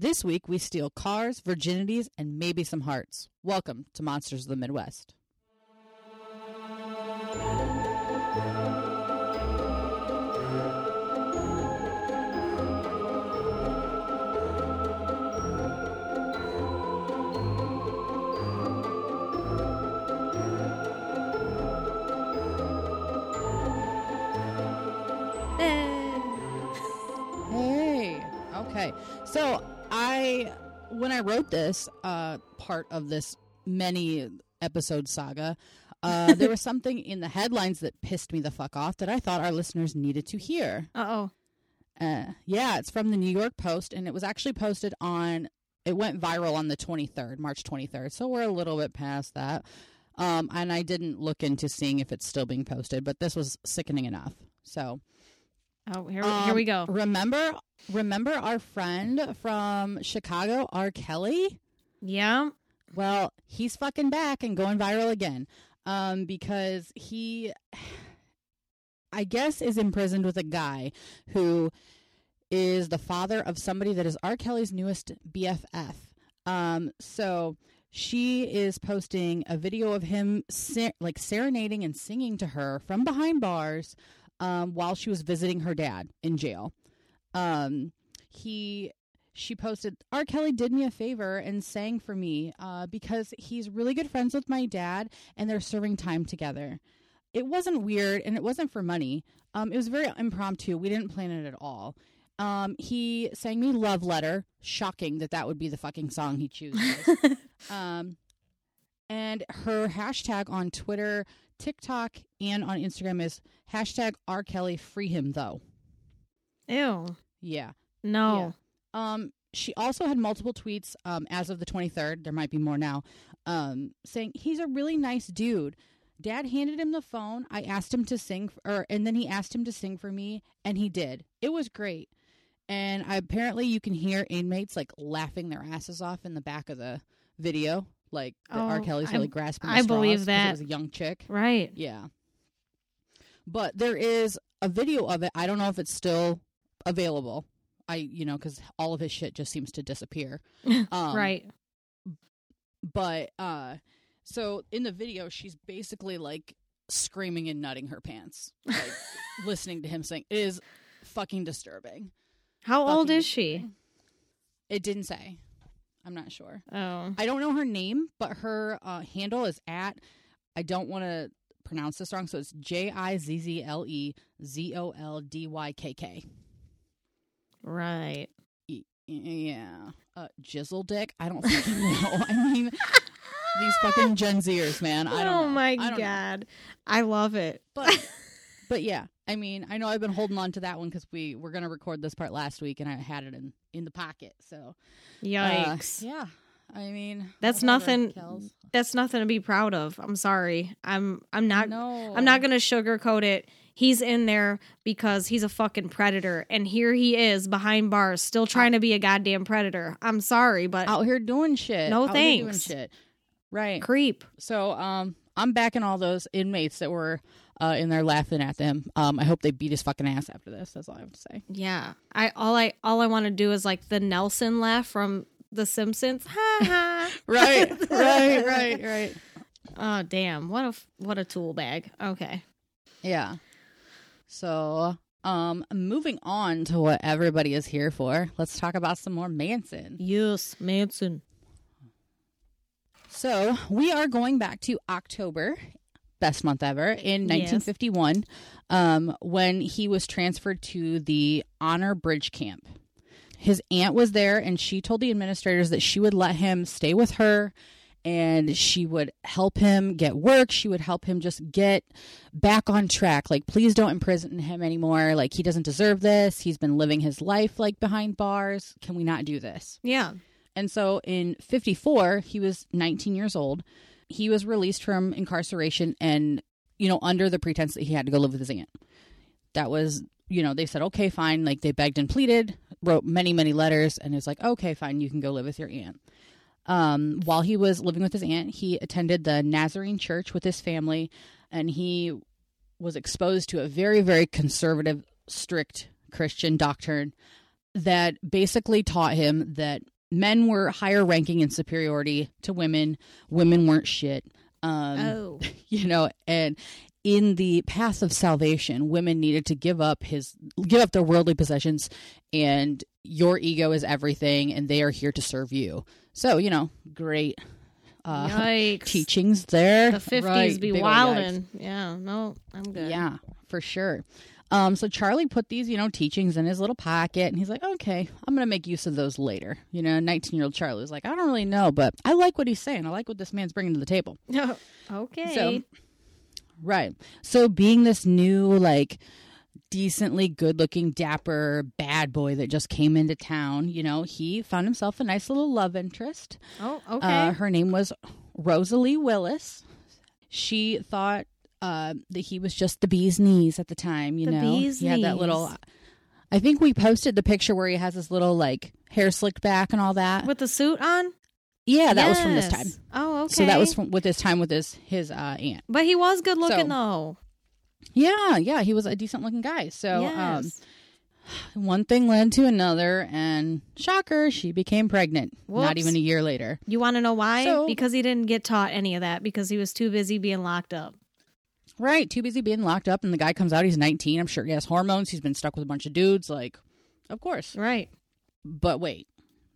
This week, we steal cars, virginities, and maybe some hearts. Welcome to Monsters of the Midwest. Hey. Okay. So I, when I wrote this uh, part of this many episode saga, uh, there was something in the headlines that pissed me the fuck off that I thought our listeners needed to hear. Uh oh. Uh, yeah, it's from the New York Post, and it was actually posted on. It went viral on the 23rd, March 23rd. So we're a little bit past that. Um, and I didn't look into seeing if it's still being posted, but this was sickening enough. So Oh, here, here we um, go. Remember, remember our friend from Chicago, R. Kelly. Yeah. Well, he's fucking back and going viral again, um, because he, I guess, is imprisoned with a guy who is the father of somebody that is R. Kelly's newest BFF. Um, so she is posting a video of him ser- like serenading and singing to her from behind bars um, while she was visiting her dad in jail. Um, he she posted R. Kelly did me a favor and sang for me uh, because he's really good friends with my dad and they're serving time together. It wasn't weird and it wasn't for money. Um, it was very impromptu. We didn't plan it at all. Um, he sang me "Love Letter." Shocking that that would be the fucking song he chooses. um, and her hashtag on Twitter, TikTok, and on Instagram is hashtag R. Kelly free him though. Ew. Yeah. No. Um, she also had multiple tweets um, as of the 23rd. There might be more now. Um, saying he's a really nice dude. Dad handed him the phone. I asked him to sing, or and then he asked him to sing for me, and he did. It was great. And I, apparently, you can hear inmates like laughing their asses off in the back of the video. Like that R. Oh, Kelly's I- really grasping. The I believe that. it was a young chick. Right. Yeah. But there is a video of it. I don't know if it's still available. I, you know, because all of his shit just seems to disappear. Um, right. But, uh, so in the video, she's basically like screaming and nutting her pants, like listening to him sing. It is fucking disturbing. How old fucking is she? It didn't say. I'm not sure. Oh. I don't know her name, but her uh, handle is at. I don't want to pronounce this wrong, so it's J I Z Z L E Z O L D Y K K. Right. Yeah, uh, Jizzle Dick. I don't fucking know. I mean, these fucking Gen Zers, man. I don't. oh know. my I don't know. god. I love it. But, but yeah, I mean, I know I've been holding on to that one because we were gonna record this part last week, and I had it in in the pocket. So, uh, yeah. I mean, That's nothing-. That's nothing to be proud of. I'm sorry. I'm I'm not No, I'm not going to sugarcoat it. He's in there because he's a fucking predator and here he is behind bars still trying to be a goddamn predator. I'm sorry, but out here doing shit. No out thanks. shit. Right. creep. So um I'm backing all those inmates that were uh in there laughing at them. Um I hope they beat his fucking ass after this. That's all I have to say. Yeah. I all I all I want to do is like the Nelson laugh from The Simpsons. Ha ha. Right, right, right, right. Oh damn! What a what a tool bag. Okay. Yeah. So um moving on to what everybody is here for, let's talk about some more Manson. Yes, Manson. So we are going back to October, best month ever, in Yes. 1951, um, when he was transferred to the Honor Bridge Camp. His aunt was there, and she told the administrators that she would let him stay with her and she would help him get work. She would help him just get back on track. Like, please don't imprison him anymore. Like, he doesn't deserve this. He's been living his life like behind bars. Can we not do this? Yeah. And so in 54, he was 19 years old. He was released from incarceration and, you know, under the pretense that he had to go live with his aunt. That was, you know, they said, okay, fine. Like they begged and pleaded, wrote many, many letters, and it's like, okay, fine, you can go live with your aunt. Um, while he was living with his aunt, he attended the Nazarene church with his family, and he was exposed to a very, very conservative, strict Christian doctrine that basically taught him that men were higher ranking in superiority to women, women weren't shit. Um, oh, you know, and in the path of salvation, women needed to give up his give up their worldly possessions and your ego is everything and they are here to serve you. So, you know, great uh yikes! teachings there. The fifties Right, be wildin'. Yeah, no, I'm good. Yeah, for sure. Um, so Charlie put these, you know, teachings in his little pocket, and he's like, "Okay, I'm gonna make use of those later." You know, 19 year old Charlie was like, "I don't really know, but I like what he's saying. I like what this man's bringing to the table." okay. So, right. So, being this new, like, decently good looking, dapper bad boy that just came into town, you know, he found himself a nice little love interest. oh, okay. Uh, her name was Rosalie Willis. She thought uh, that he was just the bee's knees at the time, you The know. bee's he had that little. I think we posted the picture where he has his little like hair slicked back and all that. With the suit on. yeah, that was from this time. Oh, okay. So that was from with his time with his his uh, aunt. But he was good looking So- though. Yeah, yeah, he was a decent looking guy. So um, one thing led to another, and shocker, she became pregnant. Not even a year later. you want to know why? So- because he didn't get taught any of that because he was too busy being locked up. Right, too busy being locked up, and the guy comes out. He's 19. I'm sure he has hormones. He's been stuck with a bunch of dudes. Like, of course. Right. But wait.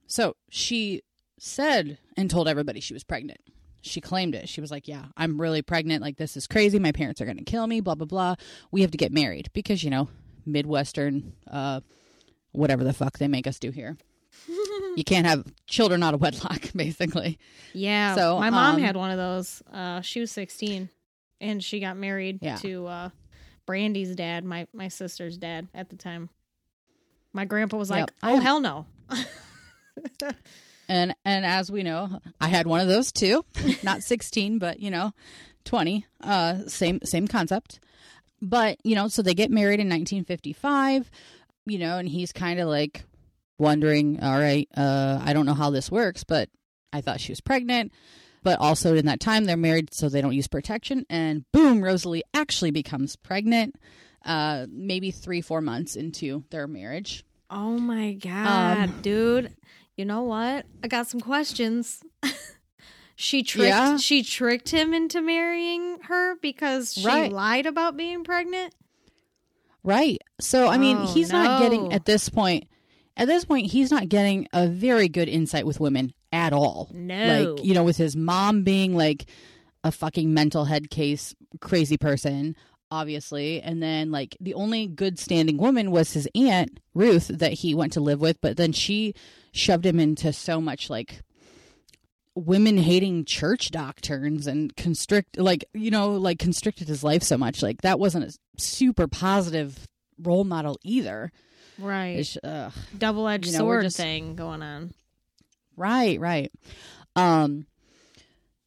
So she said and told everybody she was pregnant. She claimed it. She was like, Yeah, I'm really pregnant. Like, this is crazy. My parents are going to kill me, blah, blah, blah. We have to get married because, you know, Midwestern, uh, whatever the fuck they make us do here. you can't have children out of wedlock, basically. Yeah. So, my mom um, had one of those. Uh, she was 16 and she got married Yeah. to uh, Brandy's dad, my, my sister's dad at the time. My grandpa was like, Yep. I oh, hell no. And and as we know, I had one of those too. Not 16, but you know, 20. Uh same same concept. But, you know, so they get married in 1955, you know, and he's kind of like wondering, all right, uh I don't know how this works, but I thought she was pregnant. But also in that time they're married so they don't use protection and boom, Rosalie actually becomes pregnant. Uh maybe 3 4 months into their marriage. oh my God, Um, dude. You know what? I got some questions. she tricked Yeah? she tricked him into marrying her because she Right. lied about being pregnant. Right. So I mean, Oh, he's not getting at this point. At this point, he's not getting a very good insight with women at all. No. Like, you know, with his mom being like a fucking mental head case crazy person, obviously, and then like the only good standing woman was his aunt, Ruth, that he went to live with, but then she shoved him into so much like women hating church doctrines and constrict like you know like constricted his life so much like that wasn't a super positive role model either Right. It's. Double edged you know, sword just- thing going on. Right right. Um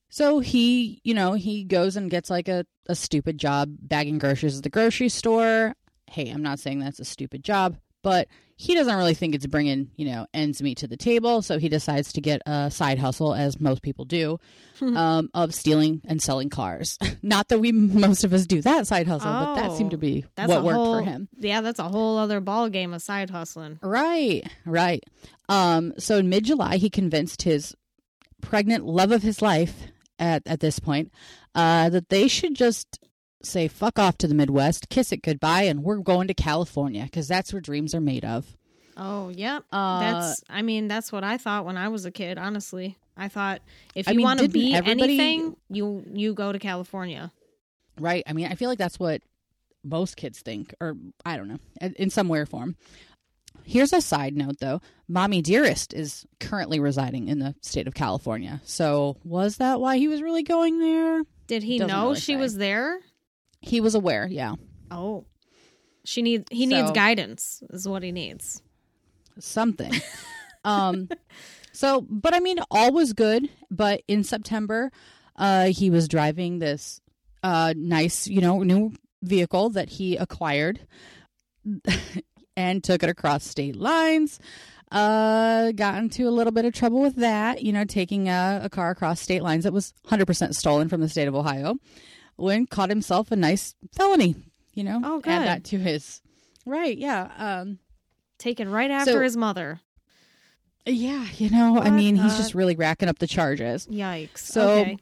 so he you know he goes and gets like a, a stupid job bagging groceries at the grocery store. Hey i'm not saying that's a stupid job but he doesn't really think it's bringing you know ends meet to the table so he decides to get a side hustle as most people do um, of stealing and selling cars not that we most of us do that side hustle but that seemed to Oh, be That's what worked whole, for him Yeah, that's a whole other ball game of side hustling. Right, right. Um, so in mid July, he convinced his pregnant love of his life at at this point uh, that they should just say fuck off to the Midwest, kiss it goodbye, and we're going to California because that's where dreams are made of. Oh, yep. Uh, that's I mean, that's what I thought when I was a kid, honestly. I thought if I you mean, want to be anything, you you go to California. right. I mean, I feel like that's what most kids think, or I don't know, in- in some way or form. Here's a side note, though. Mommy Dearest is currently residing in the state of California. So, was that why he was really going there? Did he Doesn't know really she say. was there? He was aware, yeah. Oh. She needs he needs guidance is what he needs. something. um, so, but I mean, all was good. But in September, uh, he was driving this uh, nice, you know, new vehicle that he acquired and took it across state lines. Uh, got into a little bit of trouble with that, you know, taking a, a car across state lines that was 100% stolen from the state of Ohio. When caught himself a nice felony, you know, Oh, good. add that to his right, yeah. Um, Taken right after So- his mother. Yeah, you know, I What mean, he's just really racking up the charges. Yikes. So okay.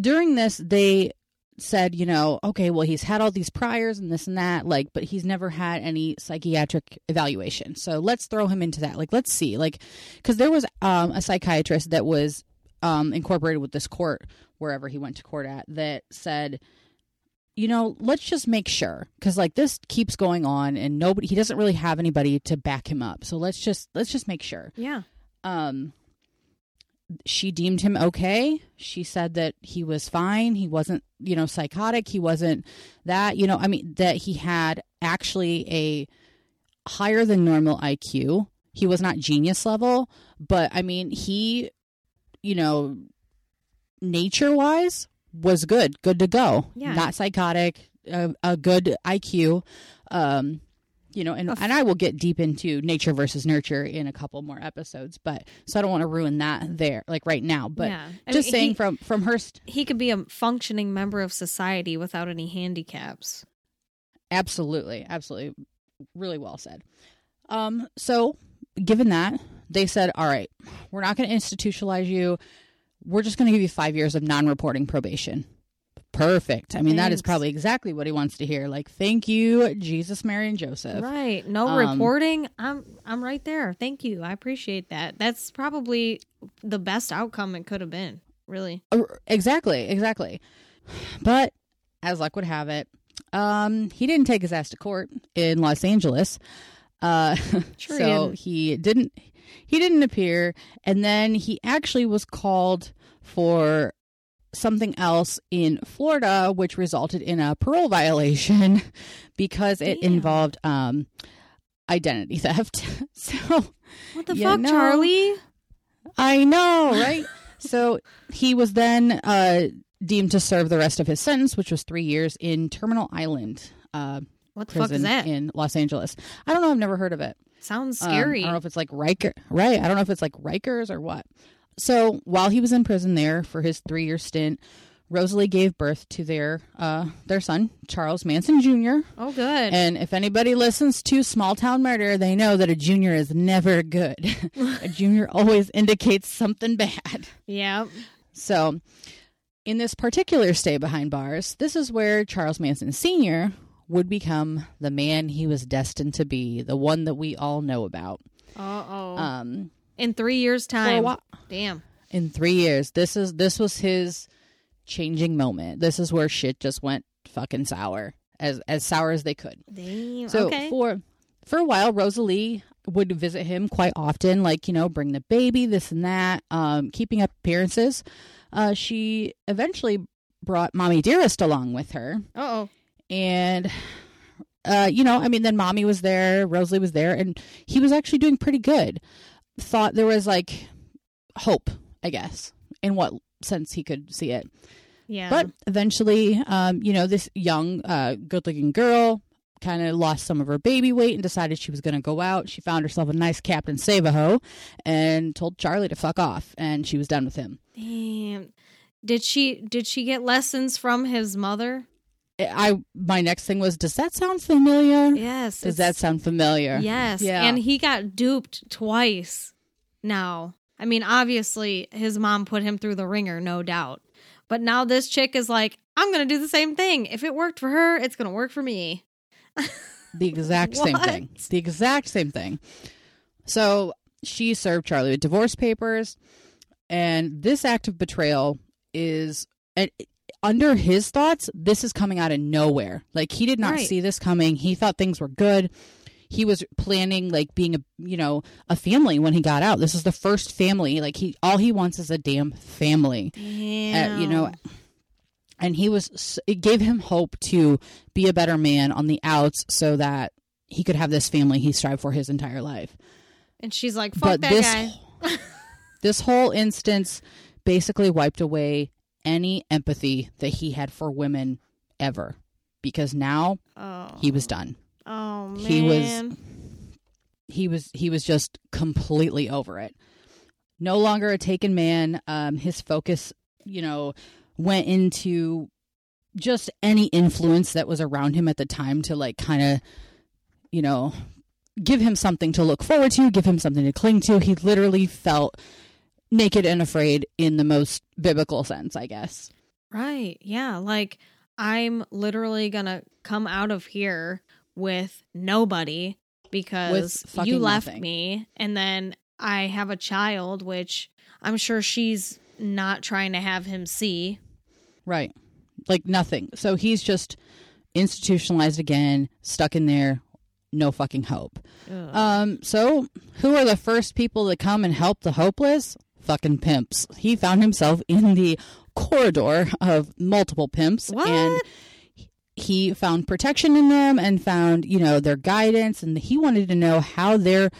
during this, they said, you know, okay, well, he's had all these priors and this and that, like, but he's never had any psychiatric evaluation. So let's throw him into that. Like, let's see, like, because there was um, a psychiatrist that was um, incorporated with this court, wherever he went to court at, that said, you know, let's just make sure because like this keeps going on and nobody, he doesn't really have anybody to back him up. So let's just let's just make sure. Yeah. um she deemed him okay. She said that he was fine. He wasn't you know psychotic. He wasn't that you know i mean that he had actually a higher than normal iq he was not genius level but i mean he you know nature wise was good good to go Yeah. not psychotic a, a good iq um you know and, and i will get deep into nature versus nurture in a couple more episodes but so i don't want to ruin that there like right now but yeah. Just mean, saying he, from from her st- he could be a functioning member of society without any handicaps. absolutely absolutely really well said um so given that they said all right we're not going to institutionalize you we're just going to give you five years of non-reporting probation perfect i mean that is probably exactly what he wants to hear like thank you jesus mary and joseph Right. No Um, reporting. I'm I'm right there. Thank you. I appreciate that. That's probably the best outcome it could have been. Really. Uh, Exactly, exactly. But as luck would have it, um, he didn't take his ass to court in Los Angeles. Uh, Sure he so didn't. he didn't. He didn't appear, and then he actually was called for something else in Florida, which resulted in a parole violation because it involved um, identity theft. so What the fuck, know- Charlie? I know, right? so he was then uh, deemed to serve the rest of his sentence, which was three years in Terminal Island uh, What the fuck is that? in Los Angeles. I don't know. I've never heard of it. Sounds Um, scary. I don't know if it's like Riker, right? I don't know if it's like Rikers or what. So while he was in prison there for his three year stint, Rosalie gave birth to their uh, their son Charles Manson Jr. oh, good. And if anybody listens to Small Town Murder, they know that a junior is never good. a junior always indicates something bad. yeah. So, in this particular stay behind bars, this is where Charles Manson Sr. would become the man he was destined to be, the one that we all know about. Uh oh. Um, In three years' time. while, Damn. in three years, this is this was his changing moment. This is where shit just went fucking sour, as as sour as they could. Damn. So okay. for for a while, Rosalie would visit him quite often, like you know, bring the baby, this and that, um, keeping up appearances. Uh, she eventually brought Mommy Dearest along with her, Uh oh. And uh, you know, I mean, then Mommy was there, Rosalie was there, and he was actually doing pretty good. Thought there was like hope, I guess, in what sense he could see it. Yeah. But eventually, um, you know, this young, uh, good looking girl kind of lost some of her baby weight and decided she was going to go out. She found herself a nice Captain Savaho and told Charlie to fuck off, and she was done with him. Damn. Did she did she get lessons from his mother? I my next thing was, does that sound familiar? Yes. Does that sound familiar? Yes. Yeah. And he got duped twice now. I mean, obviously, his mom put him through the ringer, no doubt. But now this chick is like, I'm going to do the same thing. If it worked for her, it's going to work for me. The exact same thing. The exact same thing. So she served Charlie with divorce papers, and this act of betrayal is under his thoughts. This is coming out of nowhere. Like he did not Right. see this coming. He thought things were good. He was planning like being a you know a family when he got out. This is the first family. Like he all he wants is a damn family. Uh, you know and he was it gave him hope to be a better man on the outs so that he could have this family he strived for his entire life And she's like, fuck but that this guy. this whole instance basically wiped away any empathy that he had for women ever because now Oh. he was done Oh, man. he was- he was he was just completely over it no longer a taken man um his focus you know went into just any influence that was around him at the time to like kind of you know give him something to look forward to, give him something to cling to. He literally felt naked and afraid in the most biblical sense, I guess. Right. Yeah. Like I'm literally going to come out of here with nobody because fucking you left nothing. me and then I have a child which I'm sure she's not trying to have him see. Right. Like nothing. So he's just institutionalized again, stuck in there, no fucking hope. Ugh. Um, so who are the first people to come and help the hopeless? Fucking pimps. He found himself in the corridor of multiple pimps what? and he found protection in them and found, you know, their guidance and he wanted to know how their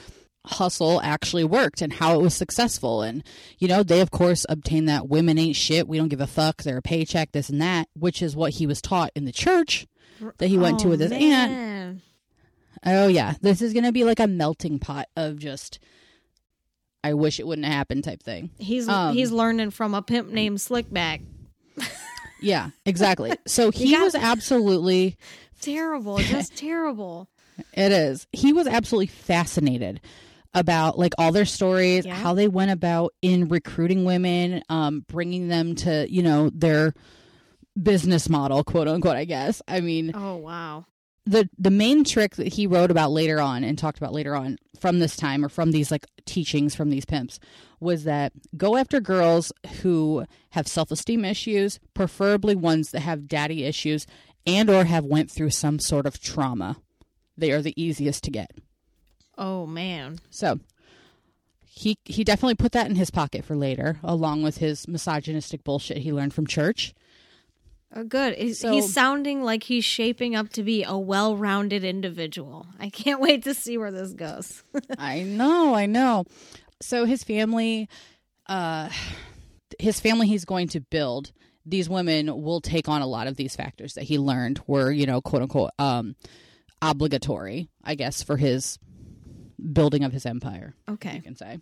hustle actually worked and how it was successful and you know they of course obtained that women ain't shit we don't give a fuck they're a paycheck this and that which is what he was taught in the church that he went to Oh, with his aunt. Oh yeah, this is gonna be like a melting pot of just. I wish it wouldn't happen type thing. He's Um, he's learning from a pimp named Slickback. Yeah, exactly. So he was absolutely. Terrible, just terrible. It is. He was absolutely fascinated about like all their stories, Yeah. how they went about in recruiting women, um, bringing them to you know their business model, quote unquote. I guess. I mean, Oh wow. The the main trick that he wrote about later on and talked about later on from this time or from these like teachings from these pimps was that go after girls who have self-esteem issues preferably ones that have daddy issues and or have went through some sort of trauma. They are the easiest to get. Oh man. so he he definitely put that in his pocket for later along with his misogynistic bullshit he learned from church Oh, good. He's, So- he's sounding like he's shaping up to be a well-rounded individual. I can't wait to see where this goes. I know, I know. So his family, uh, his family he's going to build, these women will take on a lot of these factors that he learned were, you know, quote unquote, um, obligatory, I guess, for his building of his empire, you Okay. can say.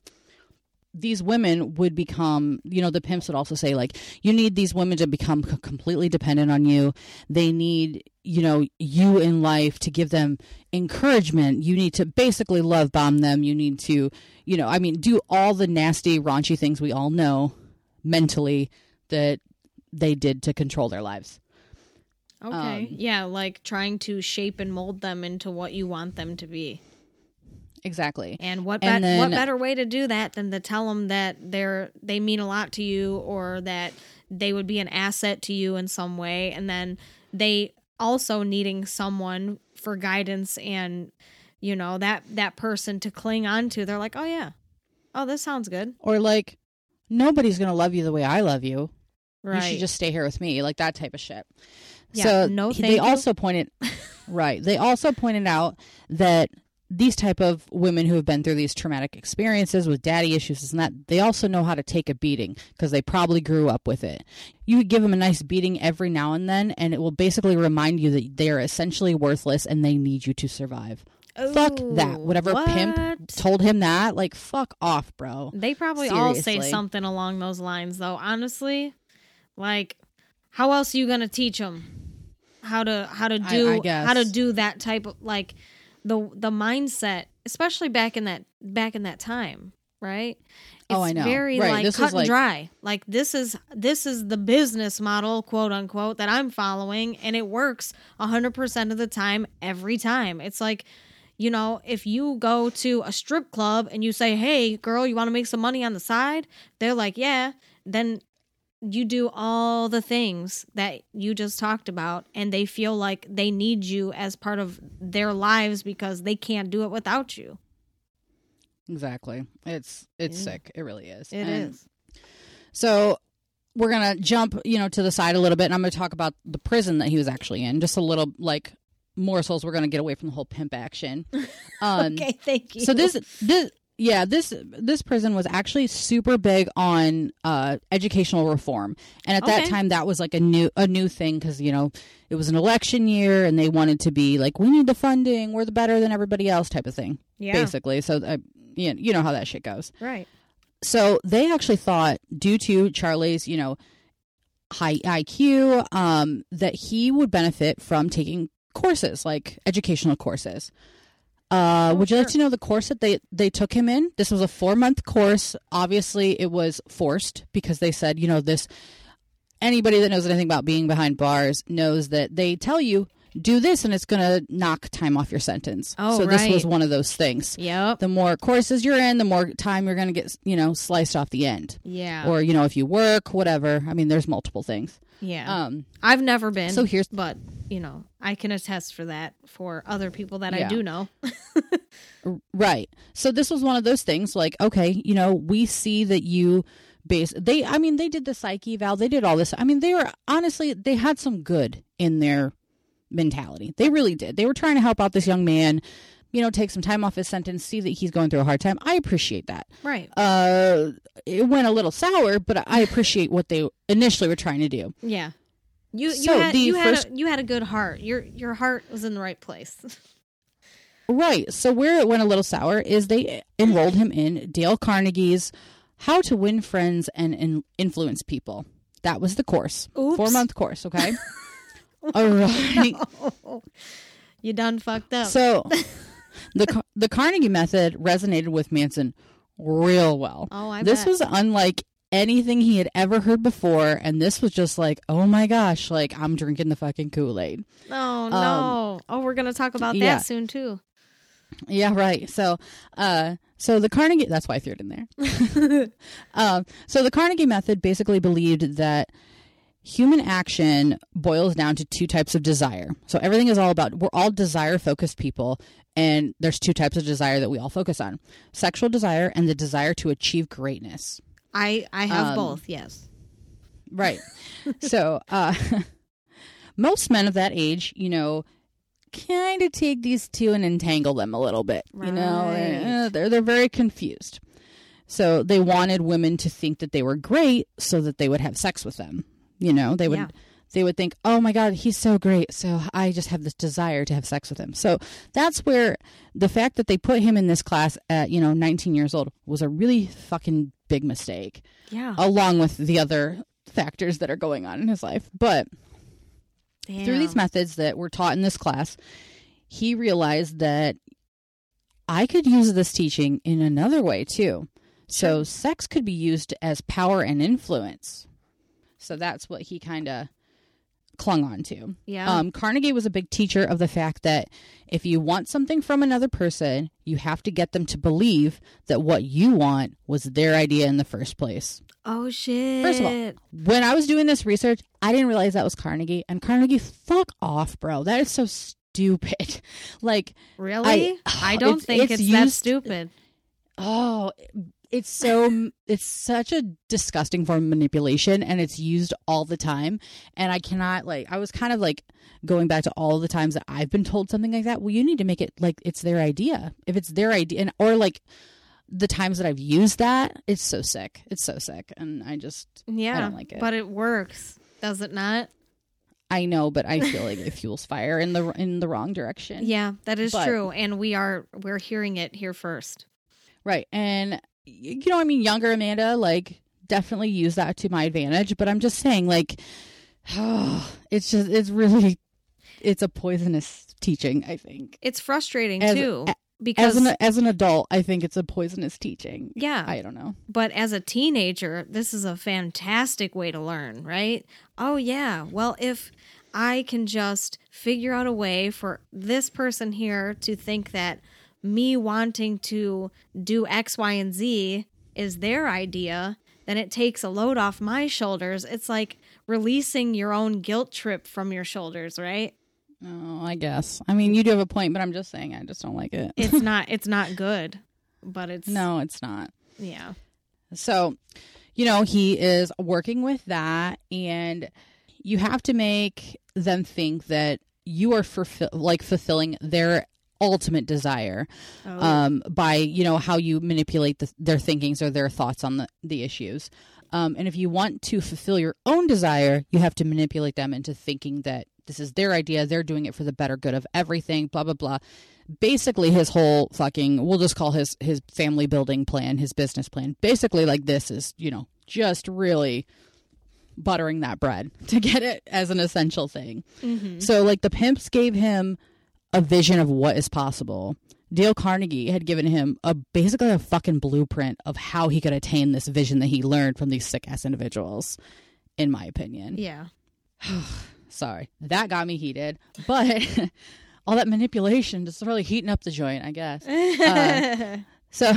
These women would become, you know, the pimps would also say, like, you need these women to become c- completely dependent on you. They need, you know, you in life to give them encouragement. You need to basically love bomb them. You need to, you know, I mean, do all the nasty, raunchy things we all know mentally that they did to control their lives. Okay. Um, yeah, like trying to shape and mold them into what you want them to be. Exactly. And what And bet- what better way to do that than to tell them that they're they mean a lot to you or that they would be an asset to you in some way and then they also needing someone for guidance and you know that that person to cling on to they're like oh yeah oh this sounds good Or like, nobody's going to love you the way I love you. right You should just stay here with me, like that type of shit. Yeah, so no they you. also pointed right. They also pointed out that these type of women who have been through these traumatic experiences with daddy issues and that they also know how to take a beating because they probably grew up with it. You give them a nice beating every now and then, and it will basically remind you that they are essentially worthless and they need you to survive. fuck that. Ooh, Whatever pimp? Told him that, like, fuck off, bro. They probably all say something along those lines, though. Honestly, like, how else are you gonna teach them how to how to I- do I guess. how to do that type of like the the mindset, especially back in that back in that time, right? Oh, I know. Very Right, like this cut is and like- dry. Like this is this is the business model, quote unquote, that I'm following, and it works hundred percent of the time, every time. It's like you know, if you go to a strip club and you say, "Hey, girl, you want to make some money on the side?" They're like, "Yeah." Then you do all the things that you just talked about and they feel like they need you as part of their lives because they can't do it without you. Exactly. It's it's Yeah. sick. It really is. It And is. So we're gonna jump, you know, to the side a little bit, and I'm gonna talk about the prison that he was actually in. Just a little like morsels. We're gonna get away from the whole pimp action. Um, okay, thank you. So this this yeah this this prison was actually super big on uh, educational reform, and at that time that was like a new a new thing because you know it was an election year, and they wanted to be like we need the funding, we're the better than everybody else type of thing, yeah, basically. So uh, you you know how that shit goes. right. So they actually thought, due to Charlie's, you know, high IQ, um, that he would benefit from taking courses, like educational courses. Uh, Oh, would you like to know the course that they they took him in? This was a four month course. Obviously, it was forced because they said, you know, this. Anybody that knows anything about being behind bars knows that they tell you do this and it's going to knock time off your sentence. Oh, so this was one of those things. Yep. The more courses you're in, the more time you're going to get, you know, sliced off the end. Yeah. Or you know, if you work, whatever. I mean, there's multiple things. yeah. Um, I've never been. so here's but you know, I can attest for that for other people that I do know. Right. So this was one of those things like, okay, you know, we see that you base they I mean, they did the psyche eval, they did all this. I mean, they were honestly they had some good in their mentality. They really did. They were trying to help out this young man, you know, take some time off his sentence, see that he's going through a hard time. I appreciate that. Right. Uh it went a little sour, but I appreciate what they initially were trying to do. Yeah. You you So had you first- had a, you had a good heart. Your your heart was in the right place. Right. So where it went a little sour is they enrolled him in Dale Carnegie's How to Win Friends and in- Influence People. That was the course. Oops. Four month course, okay? All right. you done fucked up. So the the Carnegie method resonated with Manson real well. oh, I this bet. was unlike anything he had ever heard before and this was just like, "Oh my gosh, like I'm drinking the fucking Kool-Aid." Oh no. oh, we're gonna talk about that um, yeah. soon too. Yeah, right. So, uh, so the Carnegie, that's why I threw it in there. um, so the Carnegie method basically believed that human action boils down to two types of desire. So everything is all about, we're all desire focused people. And there's two types of desire that we all focus on sexual desire and the desire to achieve greatness. I I have Um, both. Yes. Right. so, uh, most men of that age, you know, kind of take these two and entangle them a little bit. You know, they're they're very confused. So they wanted women to think that they were great, so that they would have sex with them. You know, they would Yeah. they would think, "Oh my God, he's so great!" So I just have this desire to have sex with him. So that's where the fact that they put him in this class at you know 19 years old was a really fucking big mistake Yeah. along with the other factors that are going on in his life. But through these methods that were taught in this class, he realized that I could use this teaching in another way too. So sex could be used as power and influence. So that's what he kind of clung on to. Yeah. Um, Carnegie was a big teacher of the fact that if you want something from another person, you have to get them to believe that what you want was their idea in the first place. oh shit. First of all, when I was doing this research, I didn't realize that was Carnegie. And Carnegie, fuck off, bro. That is so stupid. Like, really? I- I, don't it's- think it's it's, that stupid. oh, it's so, it's such a disgusting form of manipulation and it's used all the time. And I cannot, like, I was kind of like going back to all the times that I've been told something like that. Well, you need to make it like it's their idea. If it's their idea, and, or like, the times that I've used that, it's so sick. It's so sick. And I just, Yeah. i don't like it. But it works. Does it not? I know, but I feel like it fuels fire in the in the wrong direction. Yeah, that is But- true. And we are we're hearing it here first. Right. And you know, I mean, younger Amanda, like, definitely use that to my advantage. But I'm just saying, like, it's just it's really it's a poisonous teaching. I think It's frustrating As- too. a- because as an as an adult, I think it's a poisonous teaching. yeah, I don't know. but as a teenager, this is a fantastic way to learn, right? Oh yeah. Well, if I can just figure out a way for this person here to think that me wanting to do X, Y, and Z is their idea, then it takes a load off my shoulders. It's like releasing your own guilt trip from your shoulders, right? Oh, I guess. I mean, you do have a point, but I'm just saying, I just don't like it. It's not it's not good, but it's no, it's not. yeah. So, you know, he is working with that, and you have to make them think that you are fulfill- like fulfilling their ultimate desire Oh. um, by you know how you manipulate the, their thinkings or their thoughts on the, the issues. Um, and if you want to fulfill your own desire, you have to manipulate them into thinking that this is their idea, they're doing it for the better good of everything, blah blah blah. Basically, his whole fucking we'll just call his his family building plan, his business plan. Basically, like this is you know just really buttering that bread to get it as an essential thing. Mhm. So like the pimps gave him a vision of what is possible. Dale Carnegie had given him a basically a fucking blueprint of how he could attain this vision that he learned from these sick ass individuals, in my opinion. Yeah. Sorry, that got me heated, but all that manipulation just really heating up the joint, I guess. Uh, So,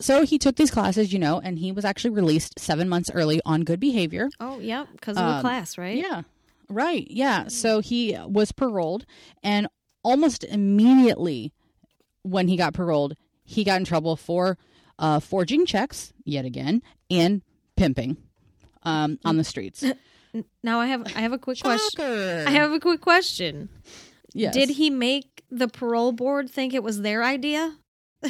so he took these classes, you know, and he was actually released seven months early on good behavior. oh, yeah, Because of the Um, class, right? Yeah. Right. Yeah. So he was paroled, and almost immediately when he got paroled, he got in trouble for uh, forging checks yet again and pimping um, on the streets. Now I have I have a quick question. I have a quick question. Yes. Did he make the parole board think it was their idea?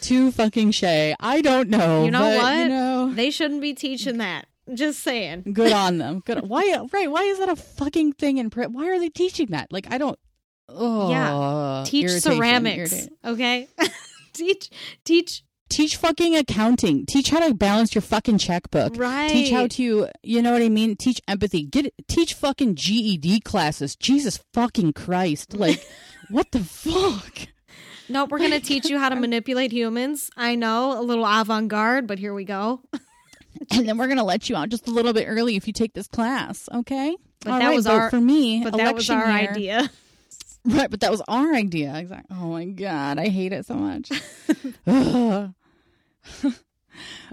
Too fucking Shay. I don't know. You know but, what? You know, they shouldn't be teaching that. Just saying. good on them. Good. Why? Right? Why is that a fucking thing in print? Why are they teaching that? Like, I don't. Oh, Teach irritation, ceramics, irritation. okay? teach teach Teach fucking accounting. Teach how to balance your fucking checkbook. right. Teach how to, you know what I mean? Teach empathy. Get teach fucking GED classes. Jesus fucking Christ! Like, what the fuck? No, we're gonna teach you how to manipulate humans. I know, a little avant-garde, but here we go. And then we're gonna let you out just a little bit early if you take this class, okay? But All that right, was our- for me. But that was our year. idea. Right, but that was our idea. Exactly. Oh my god, I hate it so much.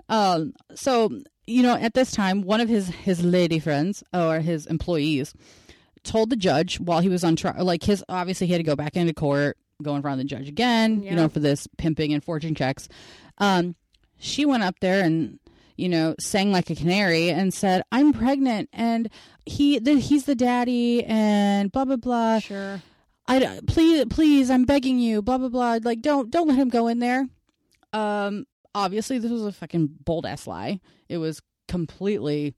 Um. So you know, at this time, one of his his lady friends or his employees told the judge while he was on trial, like his obviously he had to go back into court, go in front of the judge again, Yeah. you know, for this pimping and forging checks. Um, she went up there and you know sang like a canary and said, "I'm pregnant and he the, he's the daddy and blah blah blah." Sure. I please please I'm begging you blah blah blah like don't don't let him go in there. Um obviously this was a fucking bold ass lie. It was completely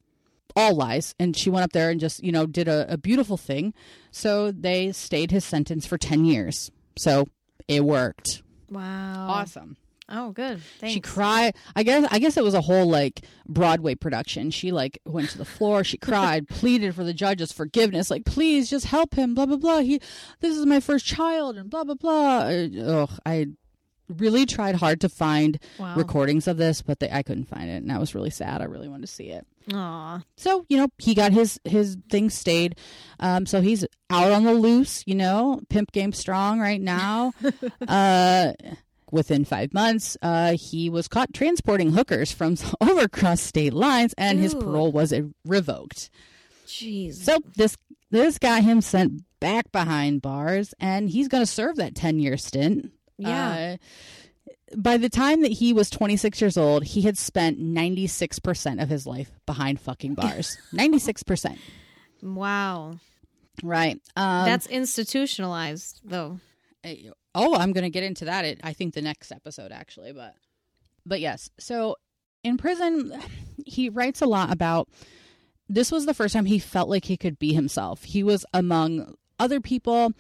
all lies and she went up there and just, you know, did a, a beautiful thing. So they stayed his sentence for 10 years. So it worked. Wow. Awesome. Oh, good. Thanks. She cried. I guess I guess it was a whole like Broadway production. She like went to the floor. She cried, pleaded for the judge's forgiveness. Like, please just help him. Blah blah blah. He, this is my first child, and blah blah blah. Uh, Ugh, I really tried hard to find Wow. recordings of this, but they, I couldn't find it, and I was really sad. I really wanted to see it. Aw. So you know, he got his his thing stayed. Um, so he's out on the loose. You know, pimp game strong right now. uh, within five months, uh, he was caught transporting hookers from over across state lines, and his parole was revoked. Jeez. So this this got him sent back behind bars, and he's going to serve that ten year stint. yeah. Uh, by the time that he was 26 years old, he had spent 96% of his life behind fucking bars. 96%. wow. Right. Um, That's institutionalized, though. Oh, I'm going to get into that. At, I think the next episode actually, but but yes. So in prison, he writes a lot about. This was the first time he felt like he could be himself. He was among other people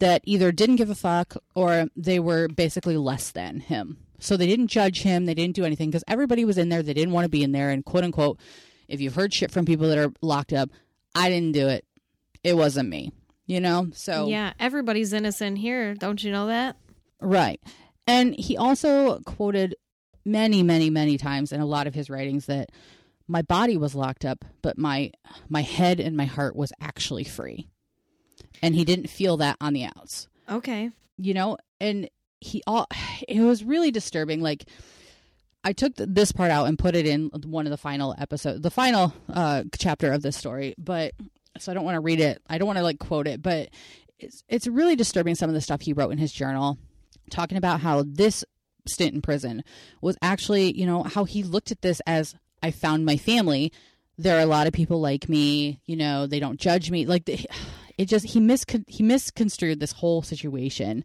that either didn't give a fuck or they were basically less than him. So they didn't judge him. They didn't do anything because everybody was in there. They didn't want to be in there. And quote unquote, if you've heard shit from people that are locked up, I didn't do it. It wasn't me. You know. So Yeah, everybody's innocent here. Don't you know that? Right. And he also quoted many, many, many times in a lot of his writings that my body was locked up, but my my head and my heart was actually free. And he didn't feel that on the outs. Okay. You know, and he all it was really disturbing like I took th- this part out and put it in one of the final episode, the final uh chapter of this story, but so I don't want to read it. I don't want to like quote it, but it's it's really disturbing some of the stuff he wrote in his journal talking about how this stint in prison was actually, you know, how he looked at this as I found my family. There are a lot of people like me, you know, they don't judge me. Like the, it just he mis he misconstrued this whole situation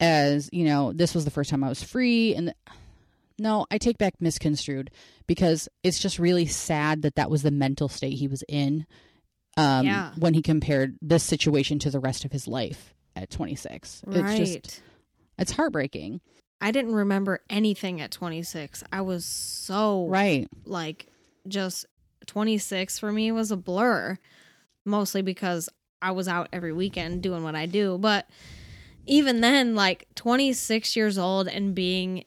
as, you know, this was the first time I was free and no, I take back misconstrued because it's just really sad that that was the mental state he was in um, Yeah. when he compared this situation to the rest of his life at 26. Right. It's just, it's heartbreaking. I didn't remember anything at 26. I was so Right. like just 26 for me was a blur mostly because I was out every weekend doing what I do. But even then, like 26 years old and being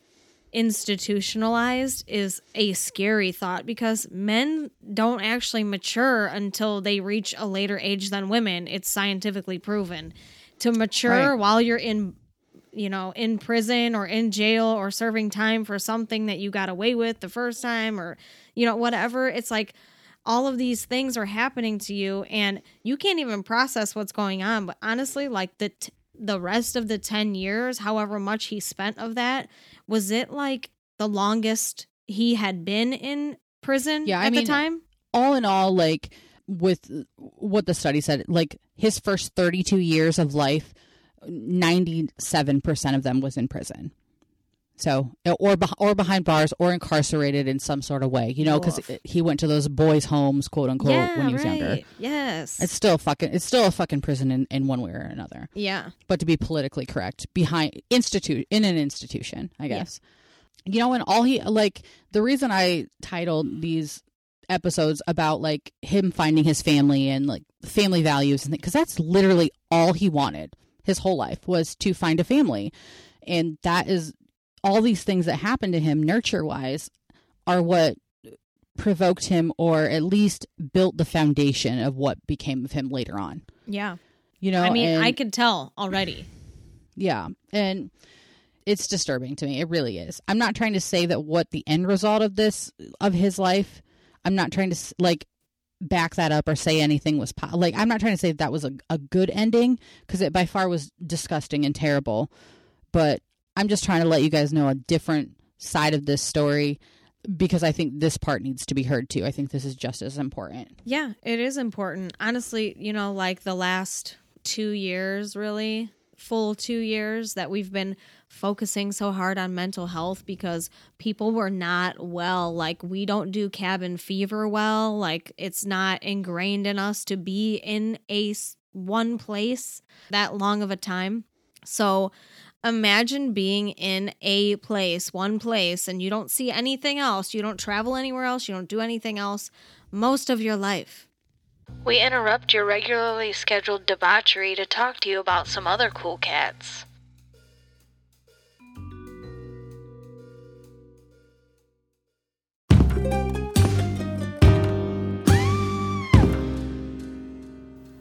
institutionalized is a scary thought because men don't actually mature until they reach a later age than women. It's scientifically proven. To mature Right. while you're in you know, in prison or in jail or serving time for something that you got away with the first time or you know, whatever. It's like all of these things are happening to you and you can't even process what's going on. But honestly, like the t- the rest of the 10 years, however much he spent of that, was it like the longest he had been in prison Yeah, I at mean, the time? all in all, like with what the study said, like his first 32 years of life, 97% of them was in prison. So, or or behind bars, or incarcerated in some sort of way, you know, because he went to those boys' homes, quote unquote, yeah, when he was right. younger. Yes. It's still fucking. It's still a fucking prison in, in one way or another. yeah. But to be politically correct, behind institute in an institution, I Yeah. guess. You know, and all he like the reason I titled these episodes about like him finding his family and like family values and because that's literally all he wanted his whole life was to find a family, and that is all these things that happened to him nurture wise are what provoked him or at least built the foundation of what became of him later on. Yeah. You know, I mean, and- I could tell already. yeah. And it's disturbing to me. It really is. I'm not trying to say that what the end result of this, of his life, I'm not trying to like back that up or say anything was po- like, I'm not trying to say that was a, a good ending because it by far was disgusting and terrible. But I'm just trying to let you guys know a different side of this story because I think this part needs to be heard too. I think this is just as important. Yeah, it is important. Honestly, you know, like the last two years, really, full two years that we've been focusing so hard on mental health because people were not well. Like, we don't do cabin fever well. Like, it's not ingrained in us to be in a one place that long of a time. So, imagine being in a place, one place, and you don't see anything else. You don't travel anywhere else. You don't do anything else most of your life. We interrupt your regularly scheduled debauchery to talk to you about some other cool cats.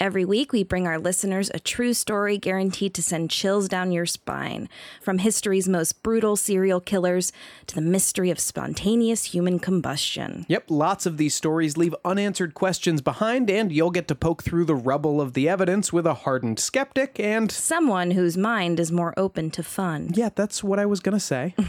Every week, we bring our listeners a true story guaranteed to send chills down your spine. From history's most brutal serial killers to the mystery of spontaneous human combustion. Yep, lots of these stories leave unanswered questions behind, and you'll get to poke through the rubble of the evidence with a hardened skeptic, and Someone whose mind is more open to fun. yeah, that's what I was gonna say.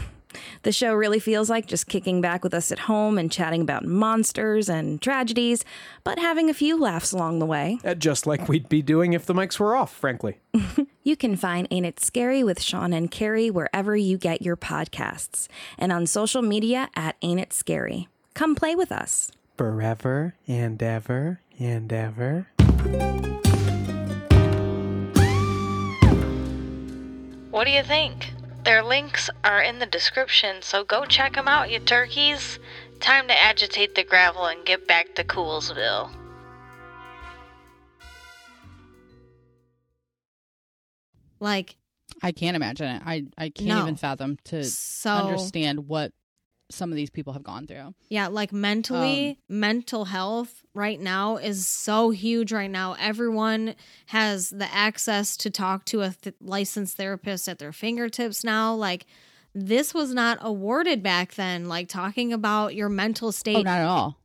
The show really feels like just kicking back with us at home and chatting about monsters and tragedies, but having a few laughs along the way. Uh, Just like we'd be doing if the mics were off, frankly. You can find Ain't It Scary with Sean and Carrie wherever you get your podcasts and on social media at Ain't It Scary. Come play with us. Forever and ever and ever. What do you think? Their links are in the description, so go check them out, you turkeys. Time to agitate the gravel and get back to Coolsville. Like, I can't imagine it. I, I can't No. even fathom to so understand what some of these people have gone through. Yeah, like mentally, Um, mental health right now is so huge right now. Everyone has the access to talk to a th- licensed therapist at their fingertips now. Like, this was not awarded back then. Like, talking about your mental state. Oh, not at all.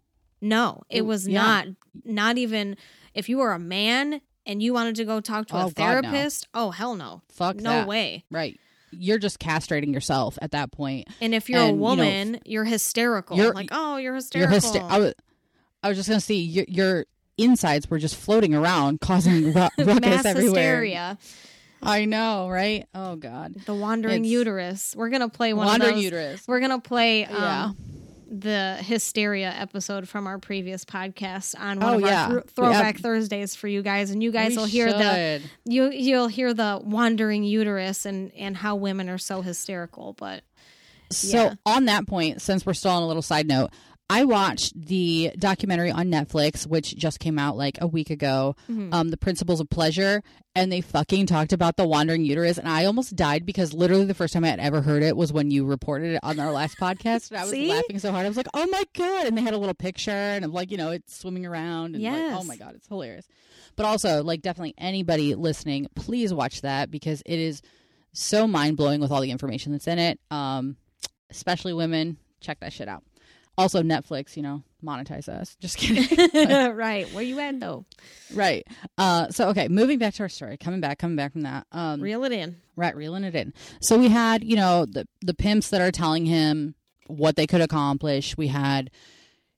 no, it was yeah. not. Not even if you were a man and you wanted to go talk to Oh, a God, no. therapist. Oh, hell no. Fuck no that. way. Right. You're just castrating yourself at that point. And if you're And, a you know, woman, you're hysterical. you're- like, oh, you're hysterical. You're hysterical. hyster- I was, I was just gonna see your, your insides were just floating around, causing ru- ruckus Mass everywhere. hysteria. I know, right? Oh God. The wandering It's- uterus. We're gonna play one Wandering uterus. We're gonna play um, Yeah. The hysteria episode from our previous podcast on one Oh, of yeah. our We throwback Thursdays for you guys, and you guys We will hear the you you'll hear the wandering uterus and and how women are so hysterical. But So Yeah. on that point, since we're still on a little side note, I watched the documentary on Netflix, which just came out like a week ago, Mm-hmm. um, The Principles of Pleasure, and they fucking talked about the wandering uterus, and I almost died because literally the first time I had ever heard it was when you reported it on our last podcast, and I was laughing so hard. I was like, "Oh my god!" And they had a little picture, and I'm like, you know, it's swimming around, and like, oh my god, it's hilarious. But also, like, definitely anybody listening, please watch that because it is so mind blowing with all the information that's in it. Um, especially women, check that shit out. Also, Netflix, you know, monetize us. Just kidding. right, where you at though? right. Uh, so okay, moving back to our story, coming back, coming back from that. Um, Reel it in. right, reeling it in. So we had, you know, the the pimps that are telling him what they could accomplish. We had,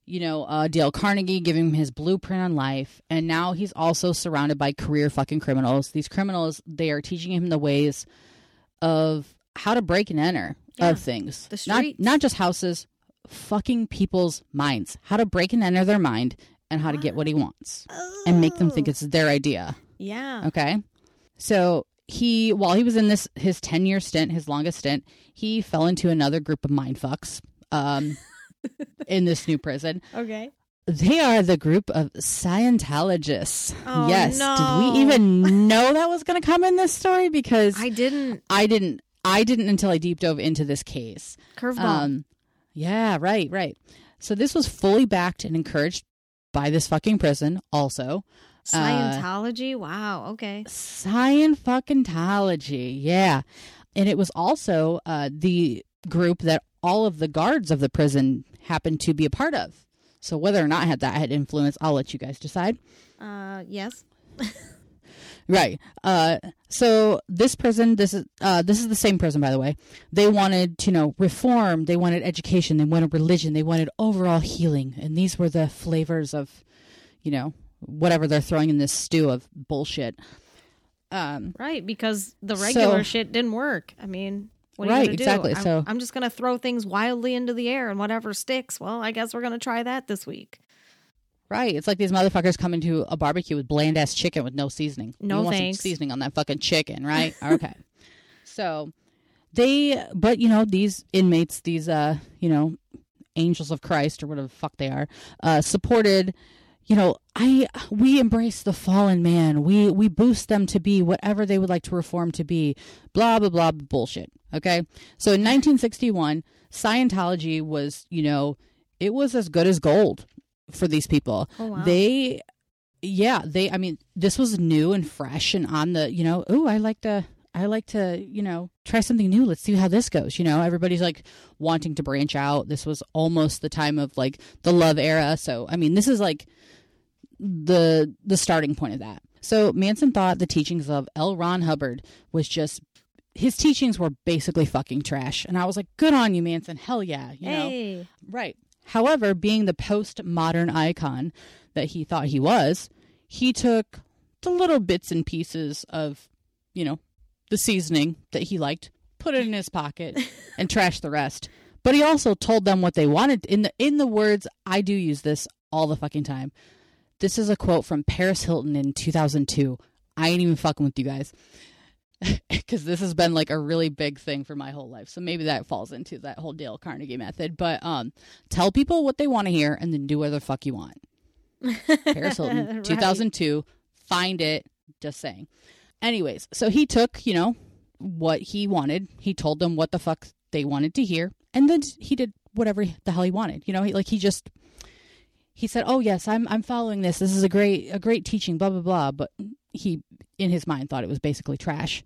you know, uh, Dale Carnegie giving him his blueprint on life, and now he's also surrounded by career fucking criminals. These criminals, they are teaching him the ways of how to break and enter Yeah. of things, The not not just houses, fucking people's minds. How to break and enter their mind, and how to get what he wants, and make them think it's their idea. Yeah. Okay. So he, while he was in this his ten year stint, his longest stint, he fell into another group of mind fucks. Um, in this new prison, Okay. they are the group of Scientologists. Oh, yes. no. Did we even know that was going to come in this story? Because I didn't I didn't. I didn't until I deep dove into this case. curveball. Um, yeah, right, right. So this was fully backed and encouraged by this fucking prison. Also, uh, Scientology. wow. Okay. Science fucking tology, yeah. And it was also uh, the group that all of the guards of the prison happened to be a part of. So whether or not had that had influence, I'll let you guys decide. Uh, yes. Right. Uh, so this prison, this is uh, this is the same prison, by the way. They wanted to you know reform. They wanted education. They wanted religion. They wanted overall healing. And these were the flavors of, you know, whatever they're throwing in this stew of bullshit. Um, Right, because the regular So- shit didn't work. I mean, what are you Right, exactly. I'm, So- I'm just gonna throw things wildly into the air and whatever sticks. Well, I guess we're gonna try that this week. Right. It's like these motherfuckers come into a barbecue with bland ass chicken with no seasoning. No you want thanks. some seasoning on that fucking chicken, right? okay. So they but you know, these inmates, these uh, you know, angels of Christ or whatever the fuck they are, uh supported you know, I we embrace the fallen man. We we boost them to be whatever they would like to reform to be. Blah blah blah bullshit. Okay? So in 1961, Scientology was, you know, it was as good as gold for these people. Oh wow. They, yeah, they. I mean, this was new and fresh and on the. You know, oh, I like to. I like to, you know, try something new. Let's see how this goes. You know, everybody's like wanting to branch out. This was almost the time of like the love era. So, I mean, this is like the the starting point of that. So Manson thought the teachings of L. Ron Hubbard was just his teachings were basically fucking trash. And I was like, good on you, Manson. Hell yeah. You know? hey. Right. However, being the postmodern icon that he thought he was, he took the little bits and pieces of, you know, the seasoning that he liked, put it in his pocket, and trashed the rest. But he also told them what they wanted. In the in the words, I do use this all the fucking time. This is a quote from Paris Hilton in 2002. I ain't even fucking with you guys. Because this has been like a really big thing for my whole life. So maybe that falls into that whole Dale Carnegie method. But um, tell people what they want to hear and then do whatever the fuck you want. Paris Hilton, Right. 2002. Find it. Just saying. Anyways, so he took, you know, what he wanted. He told them what the fuck they wanted to hear. And then he did whatever the hell he wanted. You know, he, like he just he said, "Oh yes, I'm I'm following this. This is a great a great teaching." Blah blah blah. But he, in his mind, thought it was basically trash.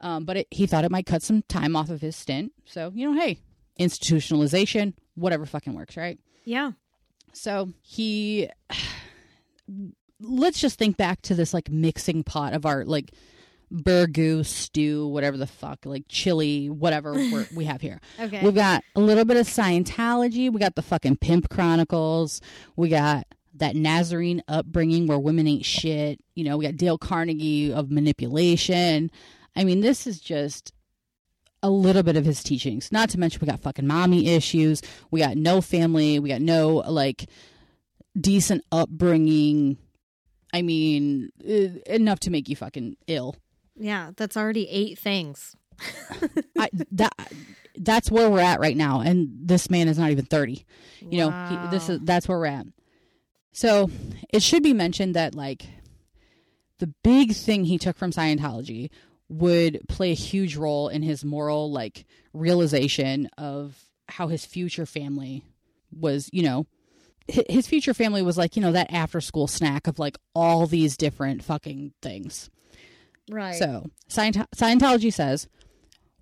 Um, but it, he thought it might cut some time off of his stint. So you know, hey, institutionalization, whatever fucking works, right? Yeah. So he, let's just think back to this like mixing pot of our like burgoo stew, whatever the fuck, like chili, whatever we're, we have here. Okay. We've got a little bit of Scientology. We got the fucking Pimp Chronicles. We got that Nazarene upbringing where women ain't shit. You know, we got Dale Carnegie of manipulation. I mean, this is just a little bit of his teachings. Not to mention we got fucking mommy issues. We got no family. We got no like decent upbringing. I mean, uh, enough to make you fucking ill. Yeah, that's already eight things. I, that that's where we're at right now, and this man is not even thirty. You know, he, this is that's where we're at. So it should be mentioned that like the big thing he took from Scientology would play a huge role in his moral like realization of how his future family was. You know, his future family was like you know that after school snack of like all these different fucking things. Right. So Scient- Scientology says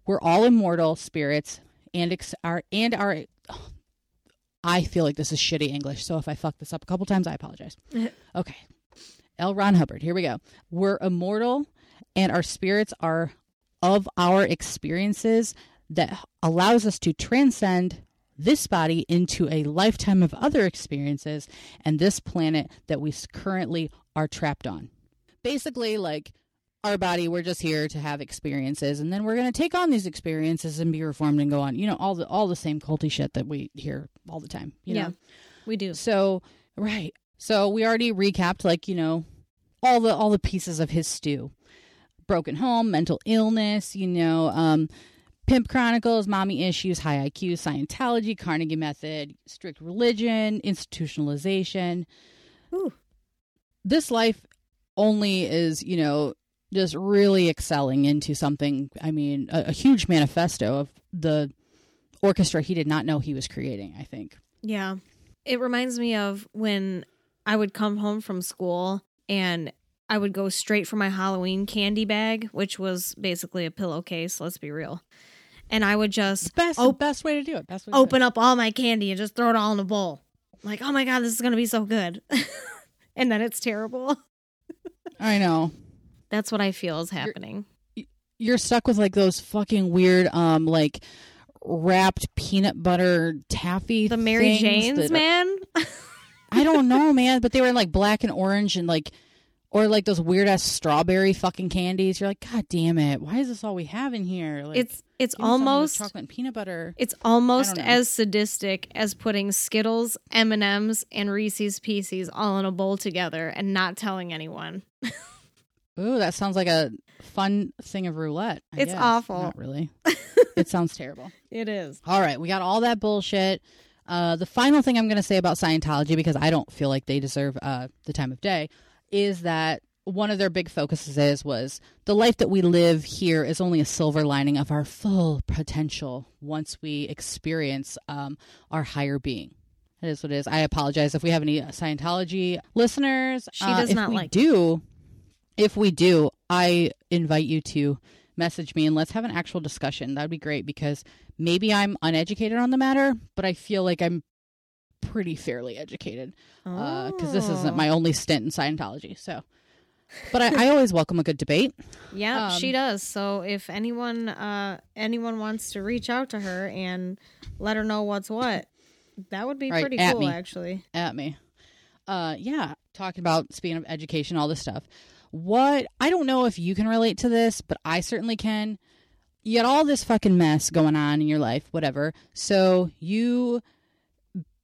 we're all immortal spirits and ex- are and are. I feel like this is shitty English, so if I fuck this up a couple times, I apologize. okay, L. Ron Hubbard. Here we go. We're immortal, and our spirits are of our experiences that allows us to transcend this body into a lifetime of other experiences and this planet that we currently are trapped on. Basically, like our body, we're just here to have experiences, and then we're going to take on these experiences and be reformed and go on. You know, all the all the same culty shit that we hear all the time. You Yeah. know, we do. so right. So we already recapped like, you know, all the all the pieces of his stew. Broken home, mental illness, you know, um Pimp Chronicles, Mommy Issues, High IQ, Scientology, Carnegie Method, strict religion, institutionalization. Ooh. This life only is, you know, just really excelling into something, I mean, a, a huge manifesto of the orchestra he did not know he was creating, I think. Yeah. It reminds me of when I would come home from school and I would go straight for my Halloween candy bag, which was basically a pillowcase, let's be real. And I would just Best, op- best way to do it. Best way to do it. open up all my candy and just throw it all in a bowl. Like, oh my God, this is going to be so good. and then it's terrible. I know. That's what I feel is happening. You're stuck with like those fucking weird, um, like wrapped peanut butter taffy. The Mary Janes, that man. I don't know, man, but they were in like black and orange and like, or like those weird ass strawberry fucking candies. You're like, God damn it! Why is this all we have in here? Like, it's it's give me something with almost chocolate and peanut butter. It's almost as sadistic as putting Skittles, M and M's, and Reese's Pieces all in a bowl together and not telling anyone. Ooh, that sounds like a fun thing of roulette. I It's guess. awful. Not really. it sounds terrible. It is. All right, we got all that bullshit. Uh, the final thing I'm going to say about Scientology, because I don't feel like they deserve uh, the time of day, is that one of their big focuses is was the life that we live here is only a silver lining of our full potential once we experience um, our higher being. It is what it is. I apologize if we have any Scientology listeners. She Uh, does if not we like it. do. If we do, I invite you to message me and let's have an actual discussion. That'd be great because maybe I'm uneducated on the matter, but I feel like I'm pretty fairly educated because this isn't Oh. my only stint in Scientology. So, but I, I always welcome a good debate. Yeah, she um, does. So if anyone uh anyone wants to reach out to her and let her know what's what, that would be Right, pretty cool me. actually. at me. Uh, yeah, talking about speaking of education, all this stuff. What I don't know if you can relate to this, but I certainly can. You got all this fucking mess going on in your life, whatever. So you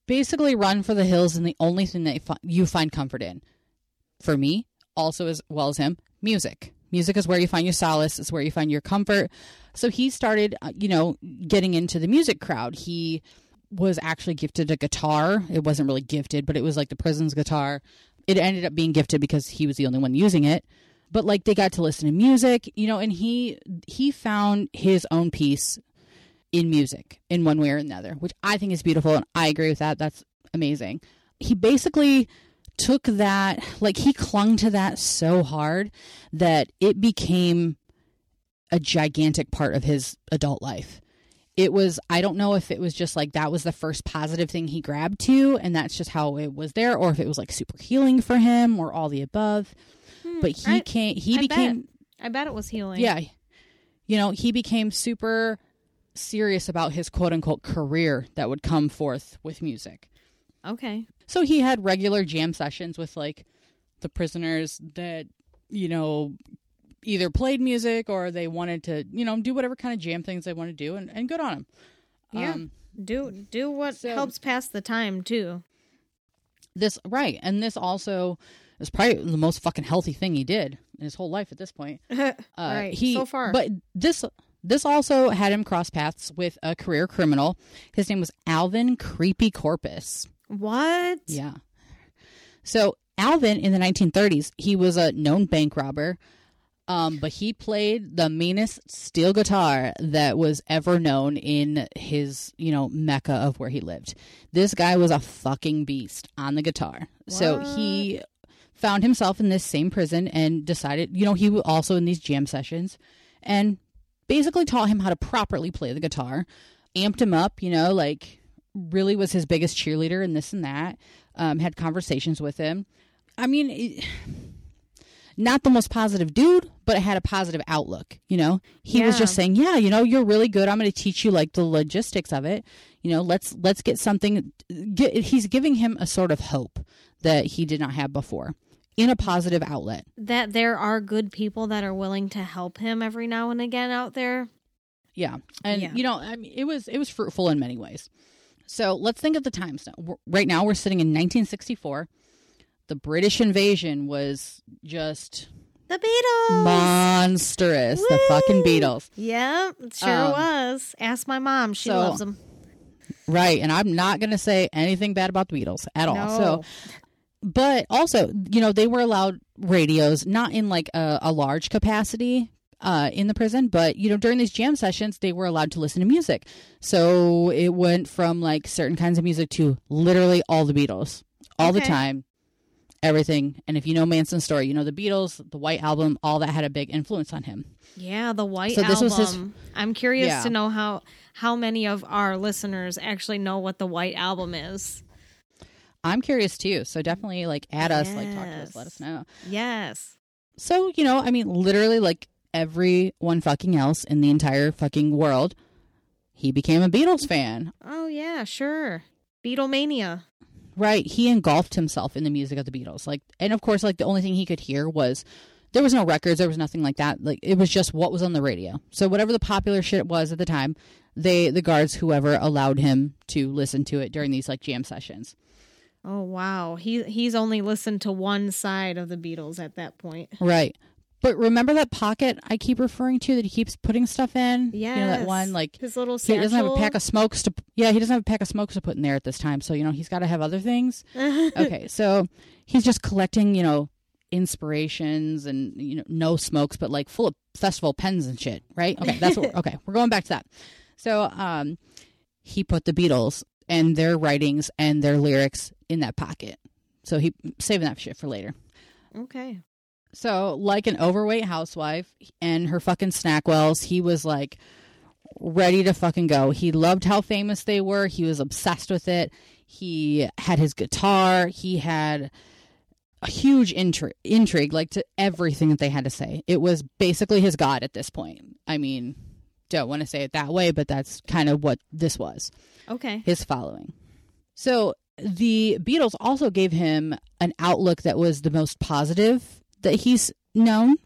basically run for the hills, and the only thing that you find comfort in, for me, also as well as him, music. Music is where you find your solace. It's where you find your comfort. So he started, uh, you know, getting into the music crowd. He was actually gifted a guitar. It wasn't really gifted, but it was like the prison's guitar. It ended up being gifted because he was the only one using it. But like they got to listen to music, you know, and he he found his own peace in music in one way or another, which I think is beautiful and I agree with that. That's amazing. He basically took that like he clung to that so hard that it became a gigantic part of his adult life it was i don't know if it was just like that was the first positive thing he grabbed to and that's just how it was there or if it was like super healing for him or all the above but he Hmm, I- came he I became bet. I bet it was healing. yeah you know he became super serious about his quote unquote career that would come forth with music Okay. so he had regular jam sessions with like the prisoners that you know either played music or they wanted to, you know, do whatever kind of jam things they want to do, and, and good on them. Yeah. do do what so- helps pass the time too. this right, and this also is probably the most fucking healthy thing he did in his whole life at this point. Uh, Right, he, so far. but this this also had him cross paths with a career criminal. His name was Alvin Creepy Karpis. What? Yeah. So Alvin in the 1930s, he was a known bank robber, um, but he played the meanest steel guitar that was ever known in his, you know, mecca of where he lived. This guy was a fucking beast on the guitar. So he found himself in this same prison and decided, you know, he was also in these jam sessions and basically taught him how to properly play the guitar, amped him up, you know, like really was his biggest cheerleader and this and that. Um, had conversations with him. I mean, it, not the most positive dude, but it had a positive outlook. You know, he was just saying, "Yeah, you know, you're really good. I'm going to teach you like the logistics of it. You know, let's let's get something." Get, he's giving him a sort of hope that he did not have before in a positive outlet. That there are good people that are willing to help him every now and again out there. Yeah, and Yeah. you know, I mean, it was it was fruitful in many ways. So let's think of the times now. Right now, we're sitting in 1964. The British invasion was just The Beatles. monstrous. The fucking Beatles, Yeah, sure Um, was. Ask my mom; she so- loves them. right? And I'm not going to say anything bad about the Beatles at all. No. So, but also, you know, they were allowed radios, not in like a, a large capacity uh, in the prison, but you know, during these jam sessions, they were allowed to listen to music. So it went from like certain kinds of music to literally all the Beatles, all the time, everything. And if you know Manson's story, you know the Beatles, the White Album, all that had a big influence on him. Yeah, the White So this Album. was his- I'm curious Yeah. to know how how many of our listeners actually know what the White Album is. I'm curious too. So definitely like add us, like talk to us, let us know. Yes. So, you know, I mean, literally, like everyone fucking else in the entire fucking world, he became a Beatles fan. Oh yeah, sure. Beatlemania. Right. He engulfed himself in the music of the Beatles. Like, and of course, like the only thing he could hear was there was no records, there was nothing like that. Like, it was just what was on the radio. So, whatever the popular shit was at the time, they, the guards, whoever allowed him to listen to it during these like jam sessions. Oh wow. He he's only listened to one side of the Beatles at that point. Right. But remember that pocket I keep referring to that he keeps putting stuff in? Yeah. You know, that one, like, his little he doesn't have a pack of smokes to yeah he doesn't have a pack of smokes to put in there at this time. So you know he's got to have other things. Okay so he's just collecting you know inspirations and you know no smokes but like full of festival pens and shit right? Okay that's what okay we're going back to that. So um he put the beatles and their writings and their lyrics in that pocket. So he saving that shit for later. Okay. So, like an overweight housewife and her fucking Snackwells, he was like ready to fucking go. He loved how famous they were. He was obsessed with it. He had his guitar. He had a huge intri- intrigue, like to everything that they had to say. It was basically his god at this point. I mean, don't want to say it that way, but that's kind of what this was Okay. his following. So the Beatles also gave him an outlook that was the most positive that he's known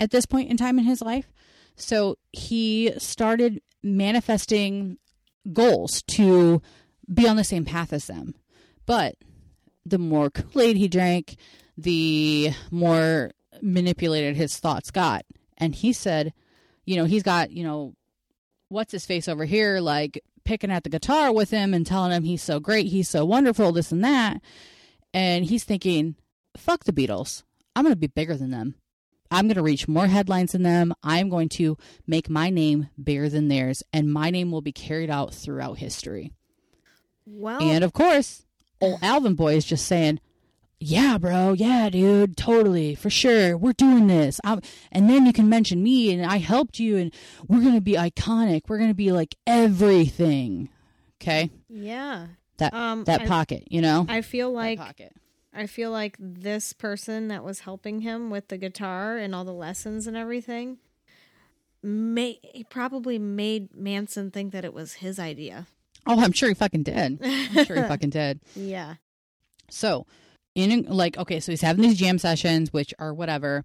at this point in time in his life. So he started manifesting goals to be on the same path as them. But the more Kool Aid he drank, the more manipulated his thoughts got. And he said, you know, he's got, you know, what's his face over here, like picking at the guitar with him and telling him he's so great, he's so wonderful, this and that. And he's thinking, fuck the Beatles. I'm going to be bigger than them. I'm going to reach more headlines than them. I'm going to make my name bigger than theirs, and my name will be carried out throughout history. Well, And of course, old Alvin Boy is just saying, "Yeah, bro. Yeah, dude. Totally, for sure. We're doing this. I'm, and then you can mention me, and I helped you, and we're gonna be iconic. We're gonna be like everything. Okay, yeah. that Um, that I- pocket, you know, I feel That like pocket. I feel like this person that was helping him with the guitar and all the lessons and everything may he probably made Manson think that it was his idea. Oh, I'm sure he fucking did. I'm sure he fucking did. Yeah. So, in like, okay, so he's having these jam sessions, which are whatever.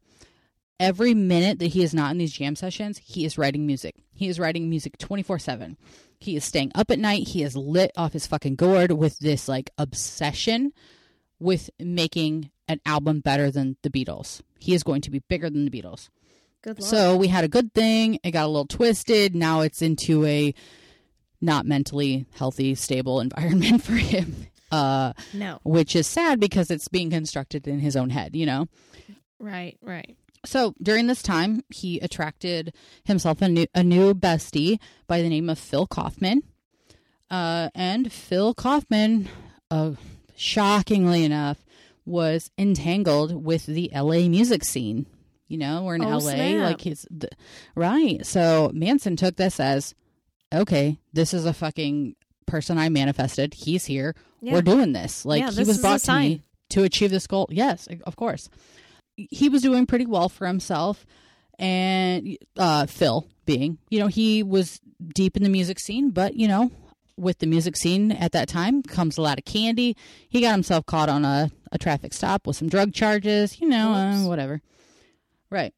every minute that he is not in these jam sessions, he is writing music. He is writing music 24 7. He is staying up at night. He is lit off his fucking gourd with this like obsession with making an album better than the Beatles. He is going to be bigger than the Beatles. Good luck. So we had a good thing. It got a little twisted. Now it's into a not mentally healthy, stable environment for him. Uh, no. which is sad because it's being constructed in his own head, you know? Right, right. So during this time, he attracted himself a new, a new bestie by the name of Phil Kaufman. Uh, and Phil Kaufman, uh, shockingly enough, was entangled with the LA music scene. You know, we're in Oh, LA, snap. like he's the, right. So Manson took this as okay, this is a fucking person I manifested. He's here. Yeah. We're doing this. Like Yeah, he this was brought to me to achieve this goal. Yes, of course. He was doing pretty well for himself, and uh, Phil being, you know, he was deep in the music scene, but you know, with the music scene at that time comes a lot of candy. He got himself caught on a, a traffic stop with some drug charges, you know, uh, whatever. Right.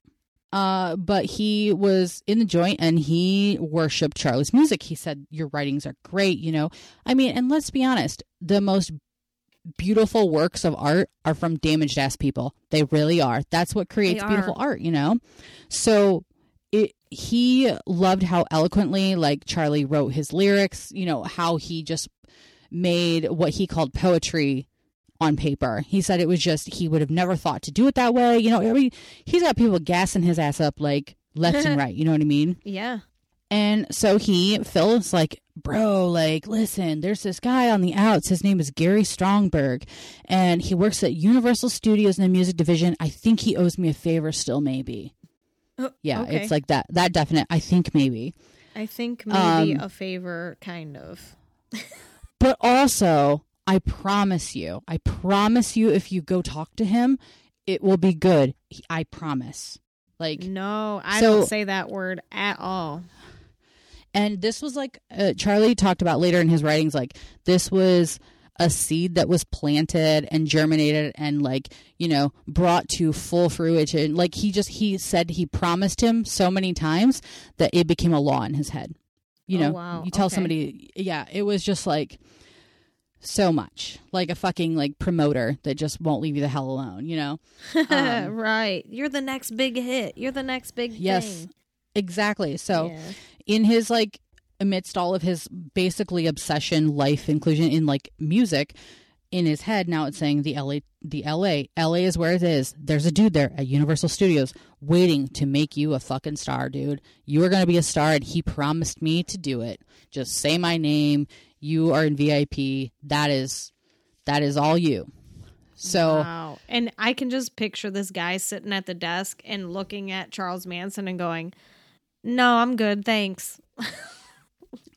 Uh, but he was in the joint and he worshipped Charlie's music. He said, Your writings are great, you know. I mean, and let's be honest, the most beautiful works of art are from damaged ass people. They really are. That's what creates beautiful art, you know? So it he loved how eloquently like Charlie wrote his lyrics, you know, how he just made what he called poetry on paper. He said it was just he would have never thought to do it that way. You know, I mean, he's got people gassing his ass up like left and right. You know what I mean? Yeah. And so he, Phil is like, bro, like, listen, there's this guy on the outs. His name is Gary Stromberg, and he works at Universal Studios in the music division. I think he owes me a favor still, maybe. Oh, Yeah, okay. it's like that. That definite. I think maybe. I think maybe Um, a favor, kind of. But also, I promise you, I promise you, if you go talk to him, it will be good. I promise. Like, No, I so- don't say that word at all. And this was like uh, Charlie talked about later in his writings, like this was a seed that was planted and germinated and like you know brought to full fruition. Like he just he said he promised him so many times that it became a law in his head. You Oh, know, wow. you tell Okay. somebody, yeah, it was just like so much like a fucking like promoter that just won't leave you the hell alone. You know. Um, right. You're the next big hit. You're the next big Yes, thing. exactly. So. Yeah. in his like amidst all of his basically obsession life inclusion in like music in his head now it's saying the LA the LA LA is where it is. There's a dude there at Universal Studios waiting to make you a fucking star dude. You are going to be a star and he promised me to do it. Just say my name. You are in VIP that is that is all you. So Wow. And I can just picture this guy sitting at the desk and looking at Charles Manson and going, "No, I'm good, thanks."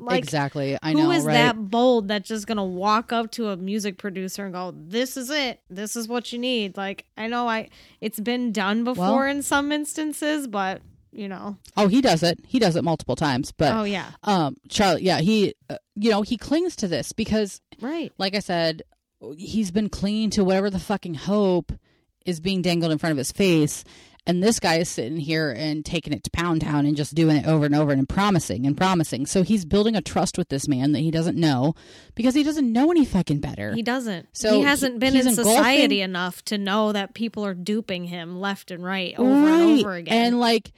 like exactly I know is right that bold that's just to walk up to a music producer and go, "This is it. This is what you need." Like I know I it's been done before Well- in some instances, but you know. oh he does it he does it multiple times but oh yeah. um charlie yeah he uh, you know he clings to this because Right. like i said he's been clinging to whatever the fucking hope is being dangled in front of his face and this guy is sitting here and taking it to pound town and just doing it over and over and promising and promising so he's building a trust with this man that he doesn't know because he doesn't know any fucking better He doesn't. So he hasn't been in engulfing- society enough to know that people are duping him left and right over and over again. And like,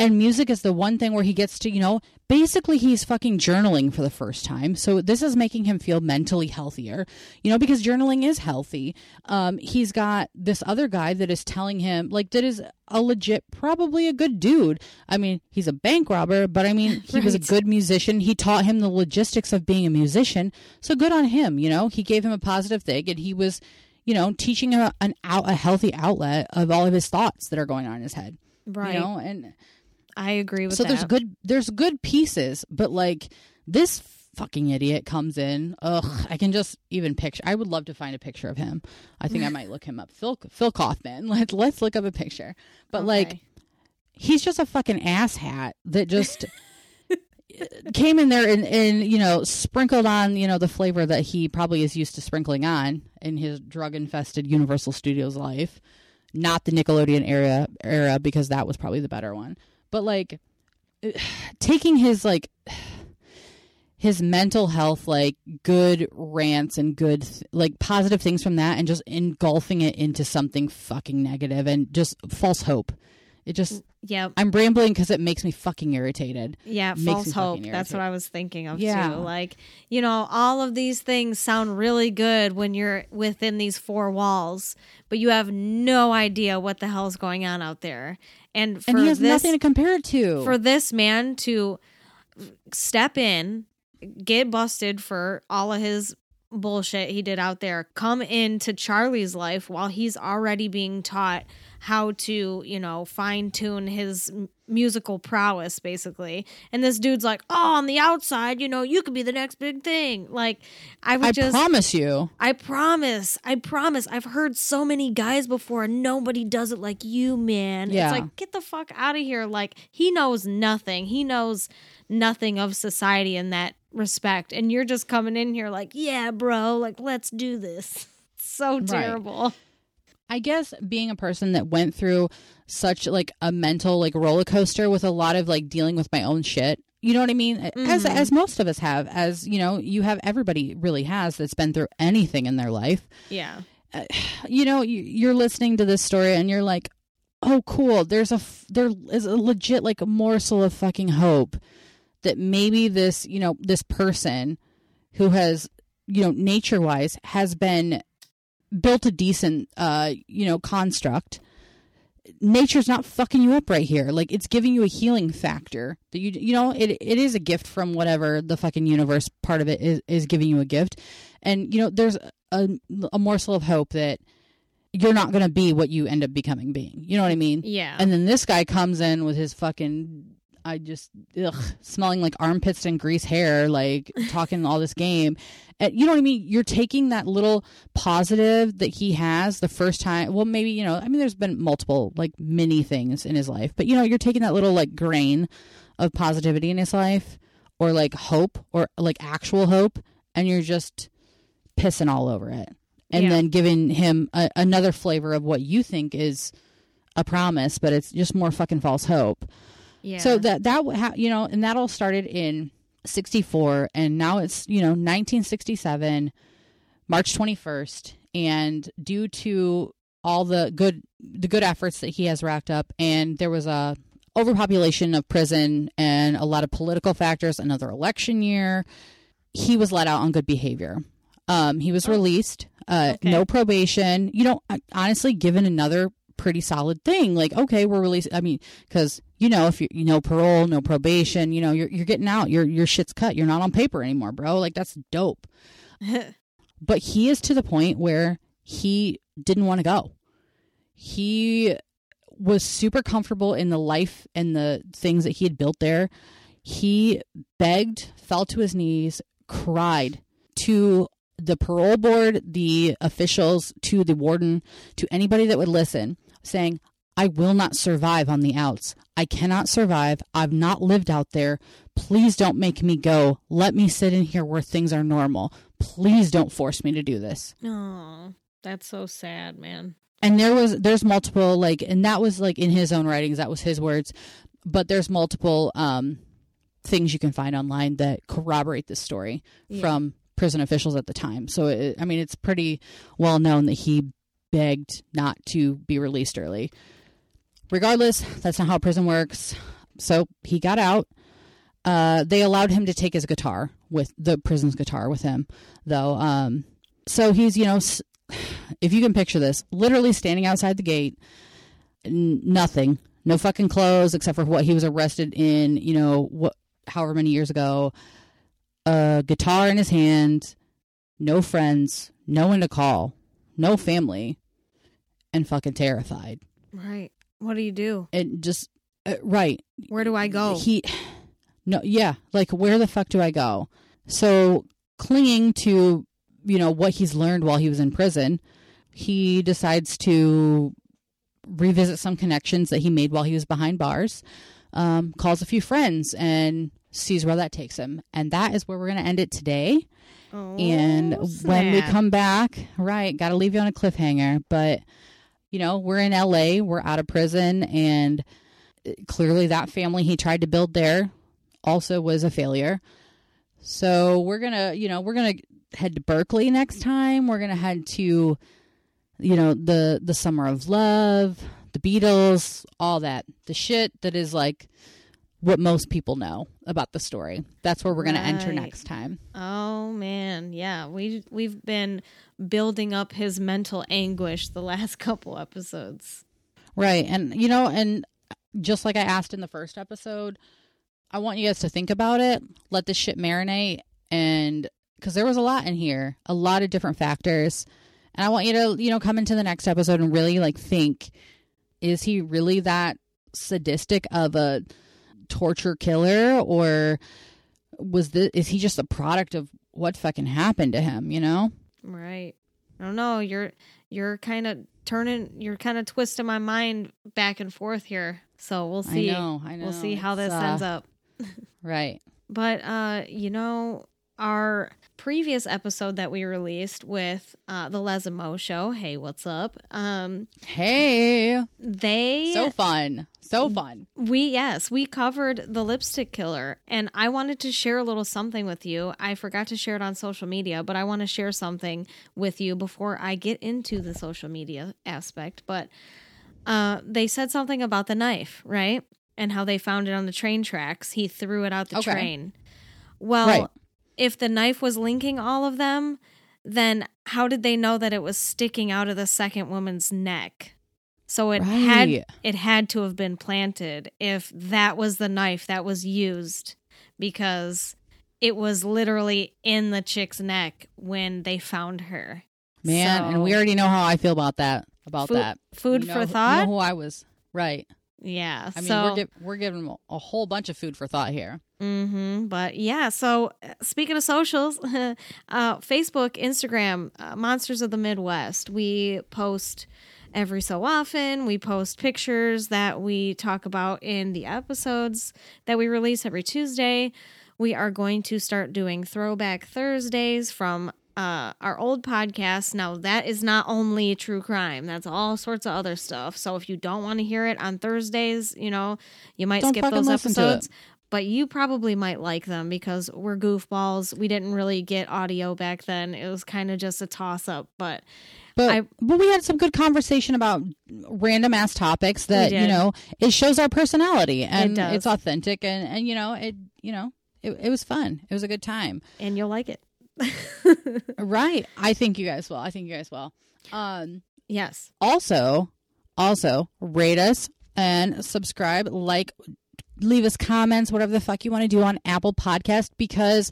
and music is the one thing where he gets to, you know, basically he's fucking journaling for the first time. So this is making him feel mentally healthier, you know, because journaling is healthy. Um, he's got this other guy that is telling him, like, that is a legit, probably a good dude. I mean, he's a bank robber, but I mean, he was a good musician. He taught him the logistics of being a musician. So good on him, you know, he gave him a positive thing and he was, you know, teaching him an out, a healthy outlet of all of his thoughts that are going on in his head right. you know and I agree with that. so that. there's good there's good pieces but like this fucking idiot comes in ugh i can just even picture i would love to find a picture of him i think i might look him up phil phil kaufman let's let's look up a picture but like he's just a fucking asshat that just came in there and, and you know sprinkled on you know the flavor that he probably is used to sprinkling on in his drug infested universal studios life not the Nickelodeon era era because that was probably the better one. But like taking his like his mental health like good rants and good like positive things from that and just engulfing it into something fucking negative and just false hope. It just yeah. I'm rambling because it makes me fucking irritated. Yeah, Makes false hope. That's what. I was thinking of Yeah. too. Like, you know, all of these things sound really good when you're within these four walls, but you have no idea what the hell's going on out there. And for And he has this nothing to compare it to. for this man to step in, get busted for all of his bullshit he did out there, come into Charlie's life while he's already being taught how to, you know, fine tune his musical prowess, basically. And this dude's like, oh, on the outside, you know, you could be the next big thing. Like, I would I just. promise you. I promise. I promise. I've heard so many guys before and nobody does it like you, man. Yeah. It's like, get the fuck out of here. Like, he knows nothing. He knows nothing of society in that respect. And you're just coming in here like, yeah, bro, like, let's do this. So Right. I guess being a person that went through such like a mental like roller coaster with a lot of like dealing with my own shit. You know what I mean? As Mhm. as most of us have, as you know, you have everybody really has that's been through anything in their life. Yeah. You know, you, you're listening to this story and you're like, "Oh, cool. There's a f- there is a legit like morsel of fucking hope that maybe this, you know, this person who has, you know, nature wise has been built a decent uh you know construct. Nature's not fucking you up right here. Like it's giving you a healing factor that you you know it it is a gift from whatever the fucking universe part of it is is giving you a gift. And you know there's a, a morsel of hope that you're not going to be what you end up becoming being. You know what i mean? Yeah. and then this guy comes in with his fucking I just ugh, smelling like armpits and grease hair, like talking all this game. And you know what I mean? You're taking that little positive that he has the first time. Well, maybe you know. I mean, there's been multiple like mini things in his life, but you know, you're taking that little like grain of positivity in his life, or like hope, or like actual hope, and you're just pissing all over it, and Yeah. then giving him a, another flavor of what you think is a promise, but it's just more fucking false hope. Yeah. So that that you know, and that all started in '64, and now it's you know 1967, March 21st, and due to all the good the good efforts that he has racked up, and there was a overpopulation of prison and a lot of political factors. Another election year, he was let out on good behavior. Um, he was released, uh, Okay. no probation. You know, honestly, given another pretty solid thing, like okay, we're released. I mean, because you know, if you you know parole, no probation, you know, you're you're getting out. Your your shit's cut. You're not on paper anymore, bro. Like that's dope. But he is to the point where he didn't want to go. He was super comfortable in the life and the things that he had built there. He begged, fell to his knees, cried to the parole board, the officials, to the warden, to anybody that would listen, saying, I will not survive on the outs. I cannot survive. I've not lived out there. Please don't make me go. Let me sit in here where things are normal. Please don't force me to do this. oh, that's so sad, man. And there was there's multiple like and that was like in his own writings, that was his words. But there's multiple um things you can find online that corroborate this story Yeah. from prison officials at the time. So it, I mean it's pretty well known that he begged not to be released early. Regardless, that's not how prison works. So he got out. Uh, they allowed him to take his guitar with the prison's guitar with him, though. Um, so he's, you know, if you can picture this, literally standing outside the gate, n- nothing, no fucking clothes except for what he was arrested in, you know, what, however many years ago, a guitar in his hand, no friends, no one to call, no family, and fucking terrified. Right. What do you do? And just, uh, right. Where do I go? He, no, yeah, like where the fuck do I go? So clinging to, you know, what he's learned while he was in prison, he decides to revisit some connections that he made while he was behind bars, um, calls a few friends, and sees where that takes him. And that is where we're going to end it today. oh, and when we come back, right, got to leave you on a cliffhanger, but you know, we're in LA, we're out of prison, and uh, clearly that family he tried to build there also was a failure. So we're gonna, you know, we're gonna head to Berkeley next time. We're gonna head to, you know, the the summer of love, the Beatles, all that, the shit that is like what most people know about the story. That's where we're gonna enter next time. Oh man, yeah. We we've been building up his mental anguish the last couple episodes. Right. And, you know, and just like I asked in the first episode, I want you guys to think about it, let this shit marinate. And because there was a lot in here, a lot of different factors. And I want you to, you know, come into the next episode and really like think is he really that sadistic of a torture killer or was this is he just a product of what fucking happened to him, you know? Right. I don't know. You're you're kind of turning. You're kind of twisting my mind back and forth here. So we'll see. I know, I know. We'll see how It's, this uh, ends up. Right. But uh, you know, our previous episode that we released with uh the Lesimo show, Hey, what's up? Um Hey. they So fun. So fun. we yes, we covered the lipstick killer and I wanted to share a little something with you. I forgot to share it on social media, but I want to share something with you before I get into the social media aspect. But uh they said something about the knife, right? And how they found it on the train tracks. He threw it out the Okay. train. Well, Right. If the knife was linking all of them, then how did they know that it was sticking out of the second woman's neck? So it had it had to have been planted if that was the knife that was used because it was literally in the chick's neck when they found her. Man, and we already know how I feel about that. About Food- that. food You know for who- you thought? know who I was. Right. Yeah. I mean, so we're, gi- we're giving them a whole bunch of food for thought here. Mm-hmm. But yeah, so uh, speaking of socials, uh, Facebook, Instagram, uh, Monsters of the Midwest, we post every so often. We post pictures that we talk about in the episodes that we release every Tuesday. We are going to start doing throwback Thursdays from uh, our old podcast. Now, that is not only true crime, that's all sorts of other stuff. So if you don't want to hear it on Thursdays, you know, you might Don't skip those it. episodes but you probably might like them because we're goofballs. We didn't really get audio back then. It was kind of just a toss up, but But I- but we had some good conversation about random ass topics that you know it shows our personality and does. it's authentic and and you know it you know it, it was fun. It was a good time. and you'll like it. Right. I think you guys will. I think you guys will. Um yes. also also rate us and subscribe like leave us comments whatever the fuck you want to do on apple podcast because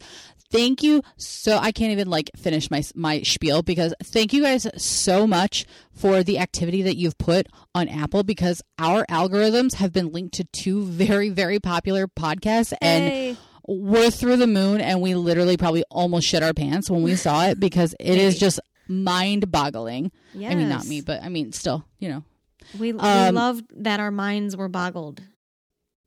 thank you so i can't even like finish my my spiel because thank you guys so much for the activity that you've put on apple because our algorithms have been linked to two very very popular podcasts and Hey. We're through the moon and we literally probably almost shit our pants when we saw it because it is just mind boggling yes. I mean, not me, but I mean, still, you know. We, we Um, loved that our minds were boggled.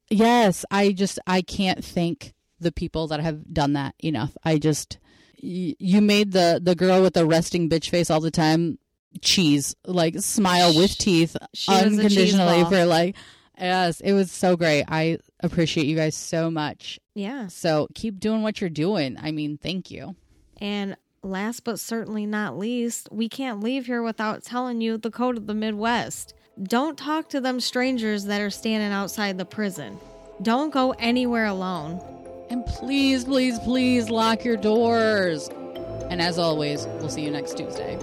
Yes, I just, I can't thank the people that have done that enough. I just, y- you made the the girl with the resting bitch face all the time cheese, like smile with teeth She was a cheese unconditionally for like, yes, it was so great. I appreciate you guys so much. Yeah. So keep doing what you're doing. I mean, thank you. And last but certainly not least, we can't leave here without telling you the code of the Midwest. Don't talk to them strangers that are standing outside the prison. Don't go anywhere alone. And please, please, please lock your doors. And as always, we'll see you next Tuesday.